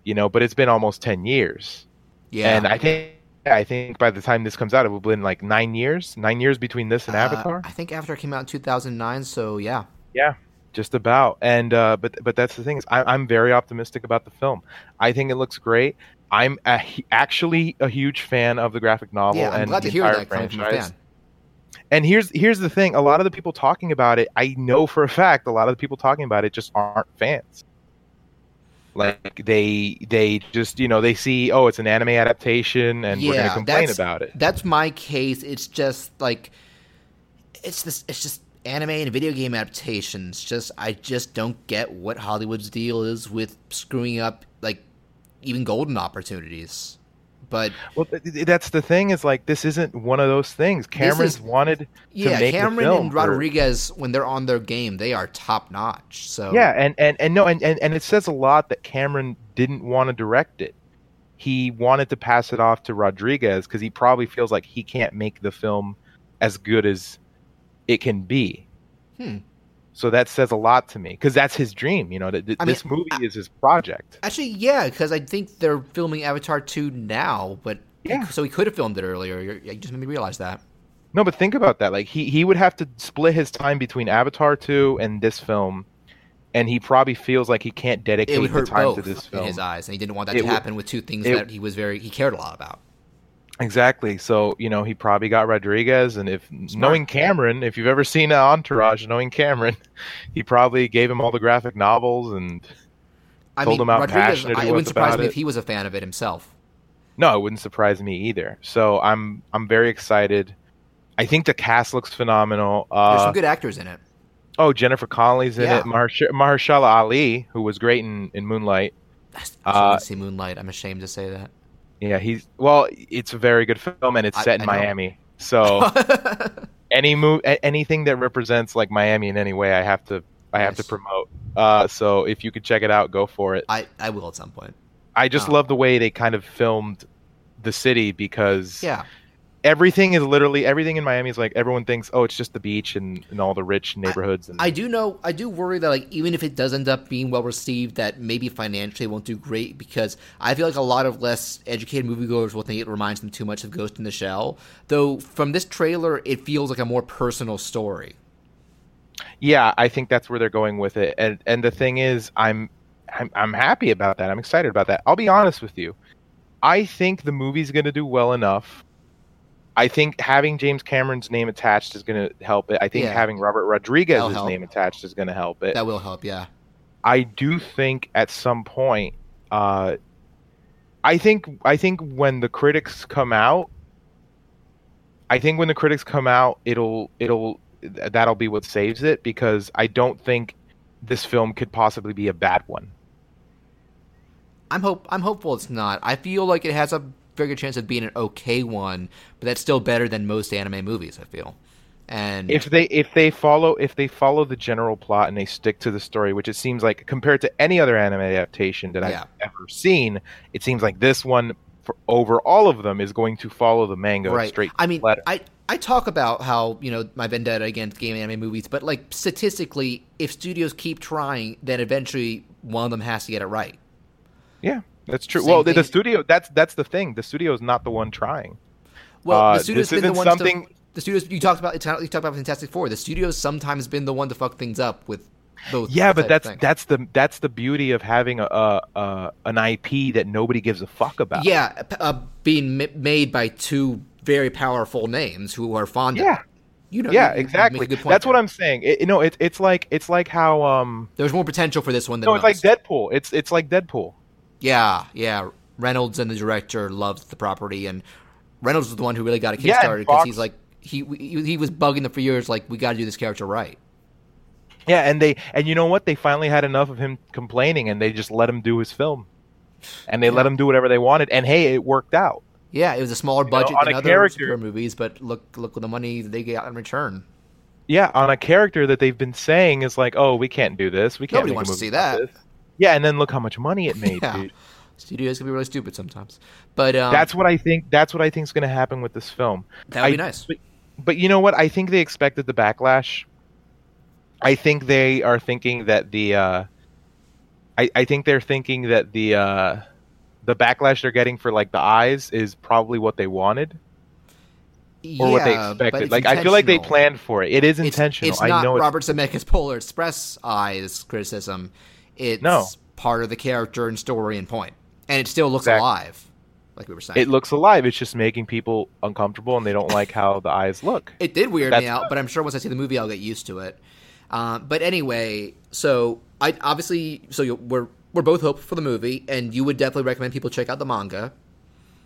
You know, but it's been almost ten years, yeah. and I think I think by the time this comes out, it will been like nine years, nine years between this and Uh, Avatar. I think Avatar came out in 2009, so yeah. Yeah, just about and uh but but that's the thing is I, i'm very optimistic about the film i think it looks great i'm a, actually a huge fan of the graphic novel Yeah, I'm and glad the to hear entire that coming from franchise. and here's here's the thing a lot of the people talking about it i know for a fact a lot of the people talking about it just aren't fans like they they just you know they see oh it's an anime adaptation and we're Yeah, gonna complain about it That's my case. It's just like it's this. It's just anime and video game adaptations. Just I just don't get what Hollywood's deal is with screwing up like even golden opportunities. But well th- th- that's the thing is like this isn't one of those things cameron's is- wanted yeah, Cameron film and Rodriguez when they're on their game, they are top notch. So Yeah, and, and, and no, and, and, and it says a lot that Cameron didn't want to direct it. He wanted to pass it off to Rodriguez because he probably feels like he can't make the film as good as it can be. Hmm. So that says a lot to me because that's his dream. You know, that that I mean, this movie is his project. Actually, yeah, because I think they're filming Avatar 2 now, but Yeah. so he could have filmed it earlier. You're- just made me realize that. No, but think about that. Like he he would have to split his time between Avatar two and this film, and he probably feels like he can't dedicate the time to this in film. his eyes, and he didn't want that It to would- happen with two things it- that he was very he cared a lot about. Exactly. So, you know, he probably got Rodriguez, and if knowing Cameron, if you've ever seen Entourage, knowing Cameron, he probably gave him all the graphic novels. And I Told mean, him how Rodriguez, passionate he I, it was wouldn't surprise about me it. if he was a fan of it himself. no, it wouldn't surprise me either. So I'm I'm very excited. I think the cast looks phenomenal. There's Uh, some good actors in it. oh, Jennifer Connelly's in Yeah. it. Mahersh- Mahershala Ali, who was great in, in Moonlight. I still uh, see Moonlight. I'm ashamed to say that. Yeah, he's well. It's a very good film, and it's I- set in I. Miami. So any move anything that represents like Miami in any way I have to I have to promote. Uh so if you could check it out, go for it. I, I will at some point. I just Oh. love the way they kind of filmed the city because Yeah. Everything is literally everything in Miami is like everyone thinks, oh, it's just the beach and, and all the rich neighborhoods and I do know, I do worry that like even if it does end up being well received, that maybe financially it won't do great because I feel like a lot of less educated moviegoers will think it reminds them too much of Ghost in the Shell. Though from this trailer, it feels like a more personal story. yeah, I think that's where they're going with it. And and the thing is, I'm I'm, I'm happy about that. I'm excited about that. I'll be honest with you. I think the movie's going to do well enough. I think having James Cameron's name attached is going to help it. I think Yeah. having Robert Rodriguez's name attached is going to help it. That will help, yeah. I do think at some point, uh, I think I think when the critics come out, I think when the critics come out, it'll it'll that'll be what saves it because I don't think this film could possibly be a bad one. I'm hope I'm hopeful it's not. I feel like it has a very good chance of being an okay one, but that's still better than most anime movies. I feel, and If they if they follow if they follow the general plot and they stick to the story, which it seems like compared to any other anime adaptation that Yeah. I've ever seen, it seems like this one for over all of them is going to follow the manga right. straight. I mean. I I talk about how you know my vendetta against game anime movies, but like statistically, if studios keep trying, then eventually one of them has to get it right. Yeah, that's true. Same well, the, the studio that's that's the thing. The studio is not the one trying. Well, Uh, the studio's been the ones something- to. The studios you talked about. You talked about Fantastic Four. The studio's sometimes been the one to fuck things up with both. Yeah, but that's that's the that's the beauty of having a, a, a an IP that nobody gives a fuck about. yeah, uh, being ma- made by two very powerful names who are fond of. yeah, it. You know. yeah, you- exactly. a good point That's what. I'm saying. It, you know, it's it's like it's like how um There's more potential for this one than no, it's like. Deadpool. It's it's like Deadpool. Yeah, yeah. Reynolds and the director loved the property, and Reynolds was the one who really got it Yeah, kickstarted because Fox- he's like he, he he was bugging them for years. Like we got to do this character right. Yeah, and they and you know what? They finally had enough of him complaining, and they just let him do his film, and they let him do whatever they wanted. And hey, it worked out. Yeah, it was a smaller know, budget than other character- movies, but look look at the money they got in return. Yeah, on a character that they've been saying is like, oh, we can't do this. We can't. Nobody wants to see that. this." Yeah, and then look how much money it made, Yeah. dude. Studios can be really stupid sometimes, but um, That's what I think. That's what I think is going to happen with this film. that would be nice. But, but you know what? I think they expected the backlash. I think they are thinking that the. Uh, I I think they're thinking that the uh, the backlash they're getting for like the eyes is probably what they wanted or what they expected. Like I feel like they planned for it. It is intentional. it's I not know it's Robert Zemeckis Polar Express eyes criticism. It's No. part of the character and story and point, and it still looks Exactly. alive, like we were saying. it looks alive. It's just making people uncomfortable, and they don't like how the eyes look. It did weird me That's- out, but I'm sure once I see the movie, I'll get used to it. Uh, but anyway, so I obviously, so you, we're we're both hopeful for the movie, and you would definitely recommend people check out the manga.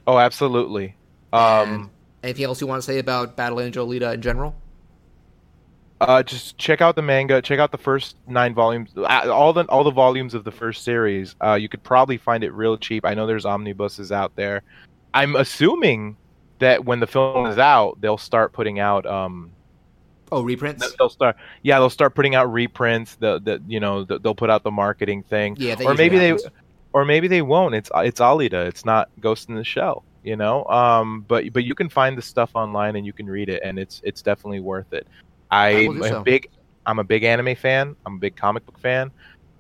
Oh, absolutely. Um, anything else you want to say about Battle Angel Alita in general? Uh, just check out the manga. Check out the first nine volumes. All the all the volumes of the first series. Uh, you could probably find it real cheap. I know there's omnibuses out there. I'm assuming that when the film is out, they'll start putting out. Um, Oh, reprints. they'll start. Yeah, they'll start putting out reprints. The the you know the, they'll put out the marketing thing. Yeah, or maybe usually they, or maybe they won't. It's it's Alita. It's not Ghost in the Shell. You know. Um. But but you can find the stuff online and you can read it, and it's it's definitely worth it. I'm a so. big I'm a big anime fan. I'm a big comic book fan.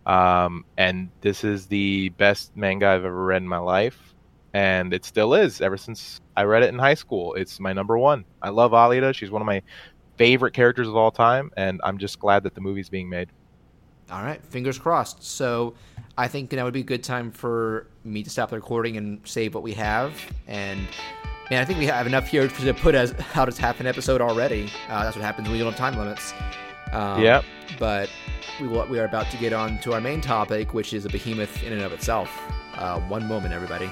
Um. And this is the best manga I've ever read in my life, and it still is. Ever since I read it in high school, it's my number one. I love Alita. She's one of my favorite characters of all time, and I'm just glad that the movie's being made. All right, fingers crossed. So I think that would be a good time for me to stop the recording and save what we have. And man, I think we have enough here to put as out as half an episode already. Uh, that's what happens when you don't have time limits. Um, Yep. But we will, we are about to get on to our main topic, which is a behemoth in and of itself. Uh, one moment, everybody.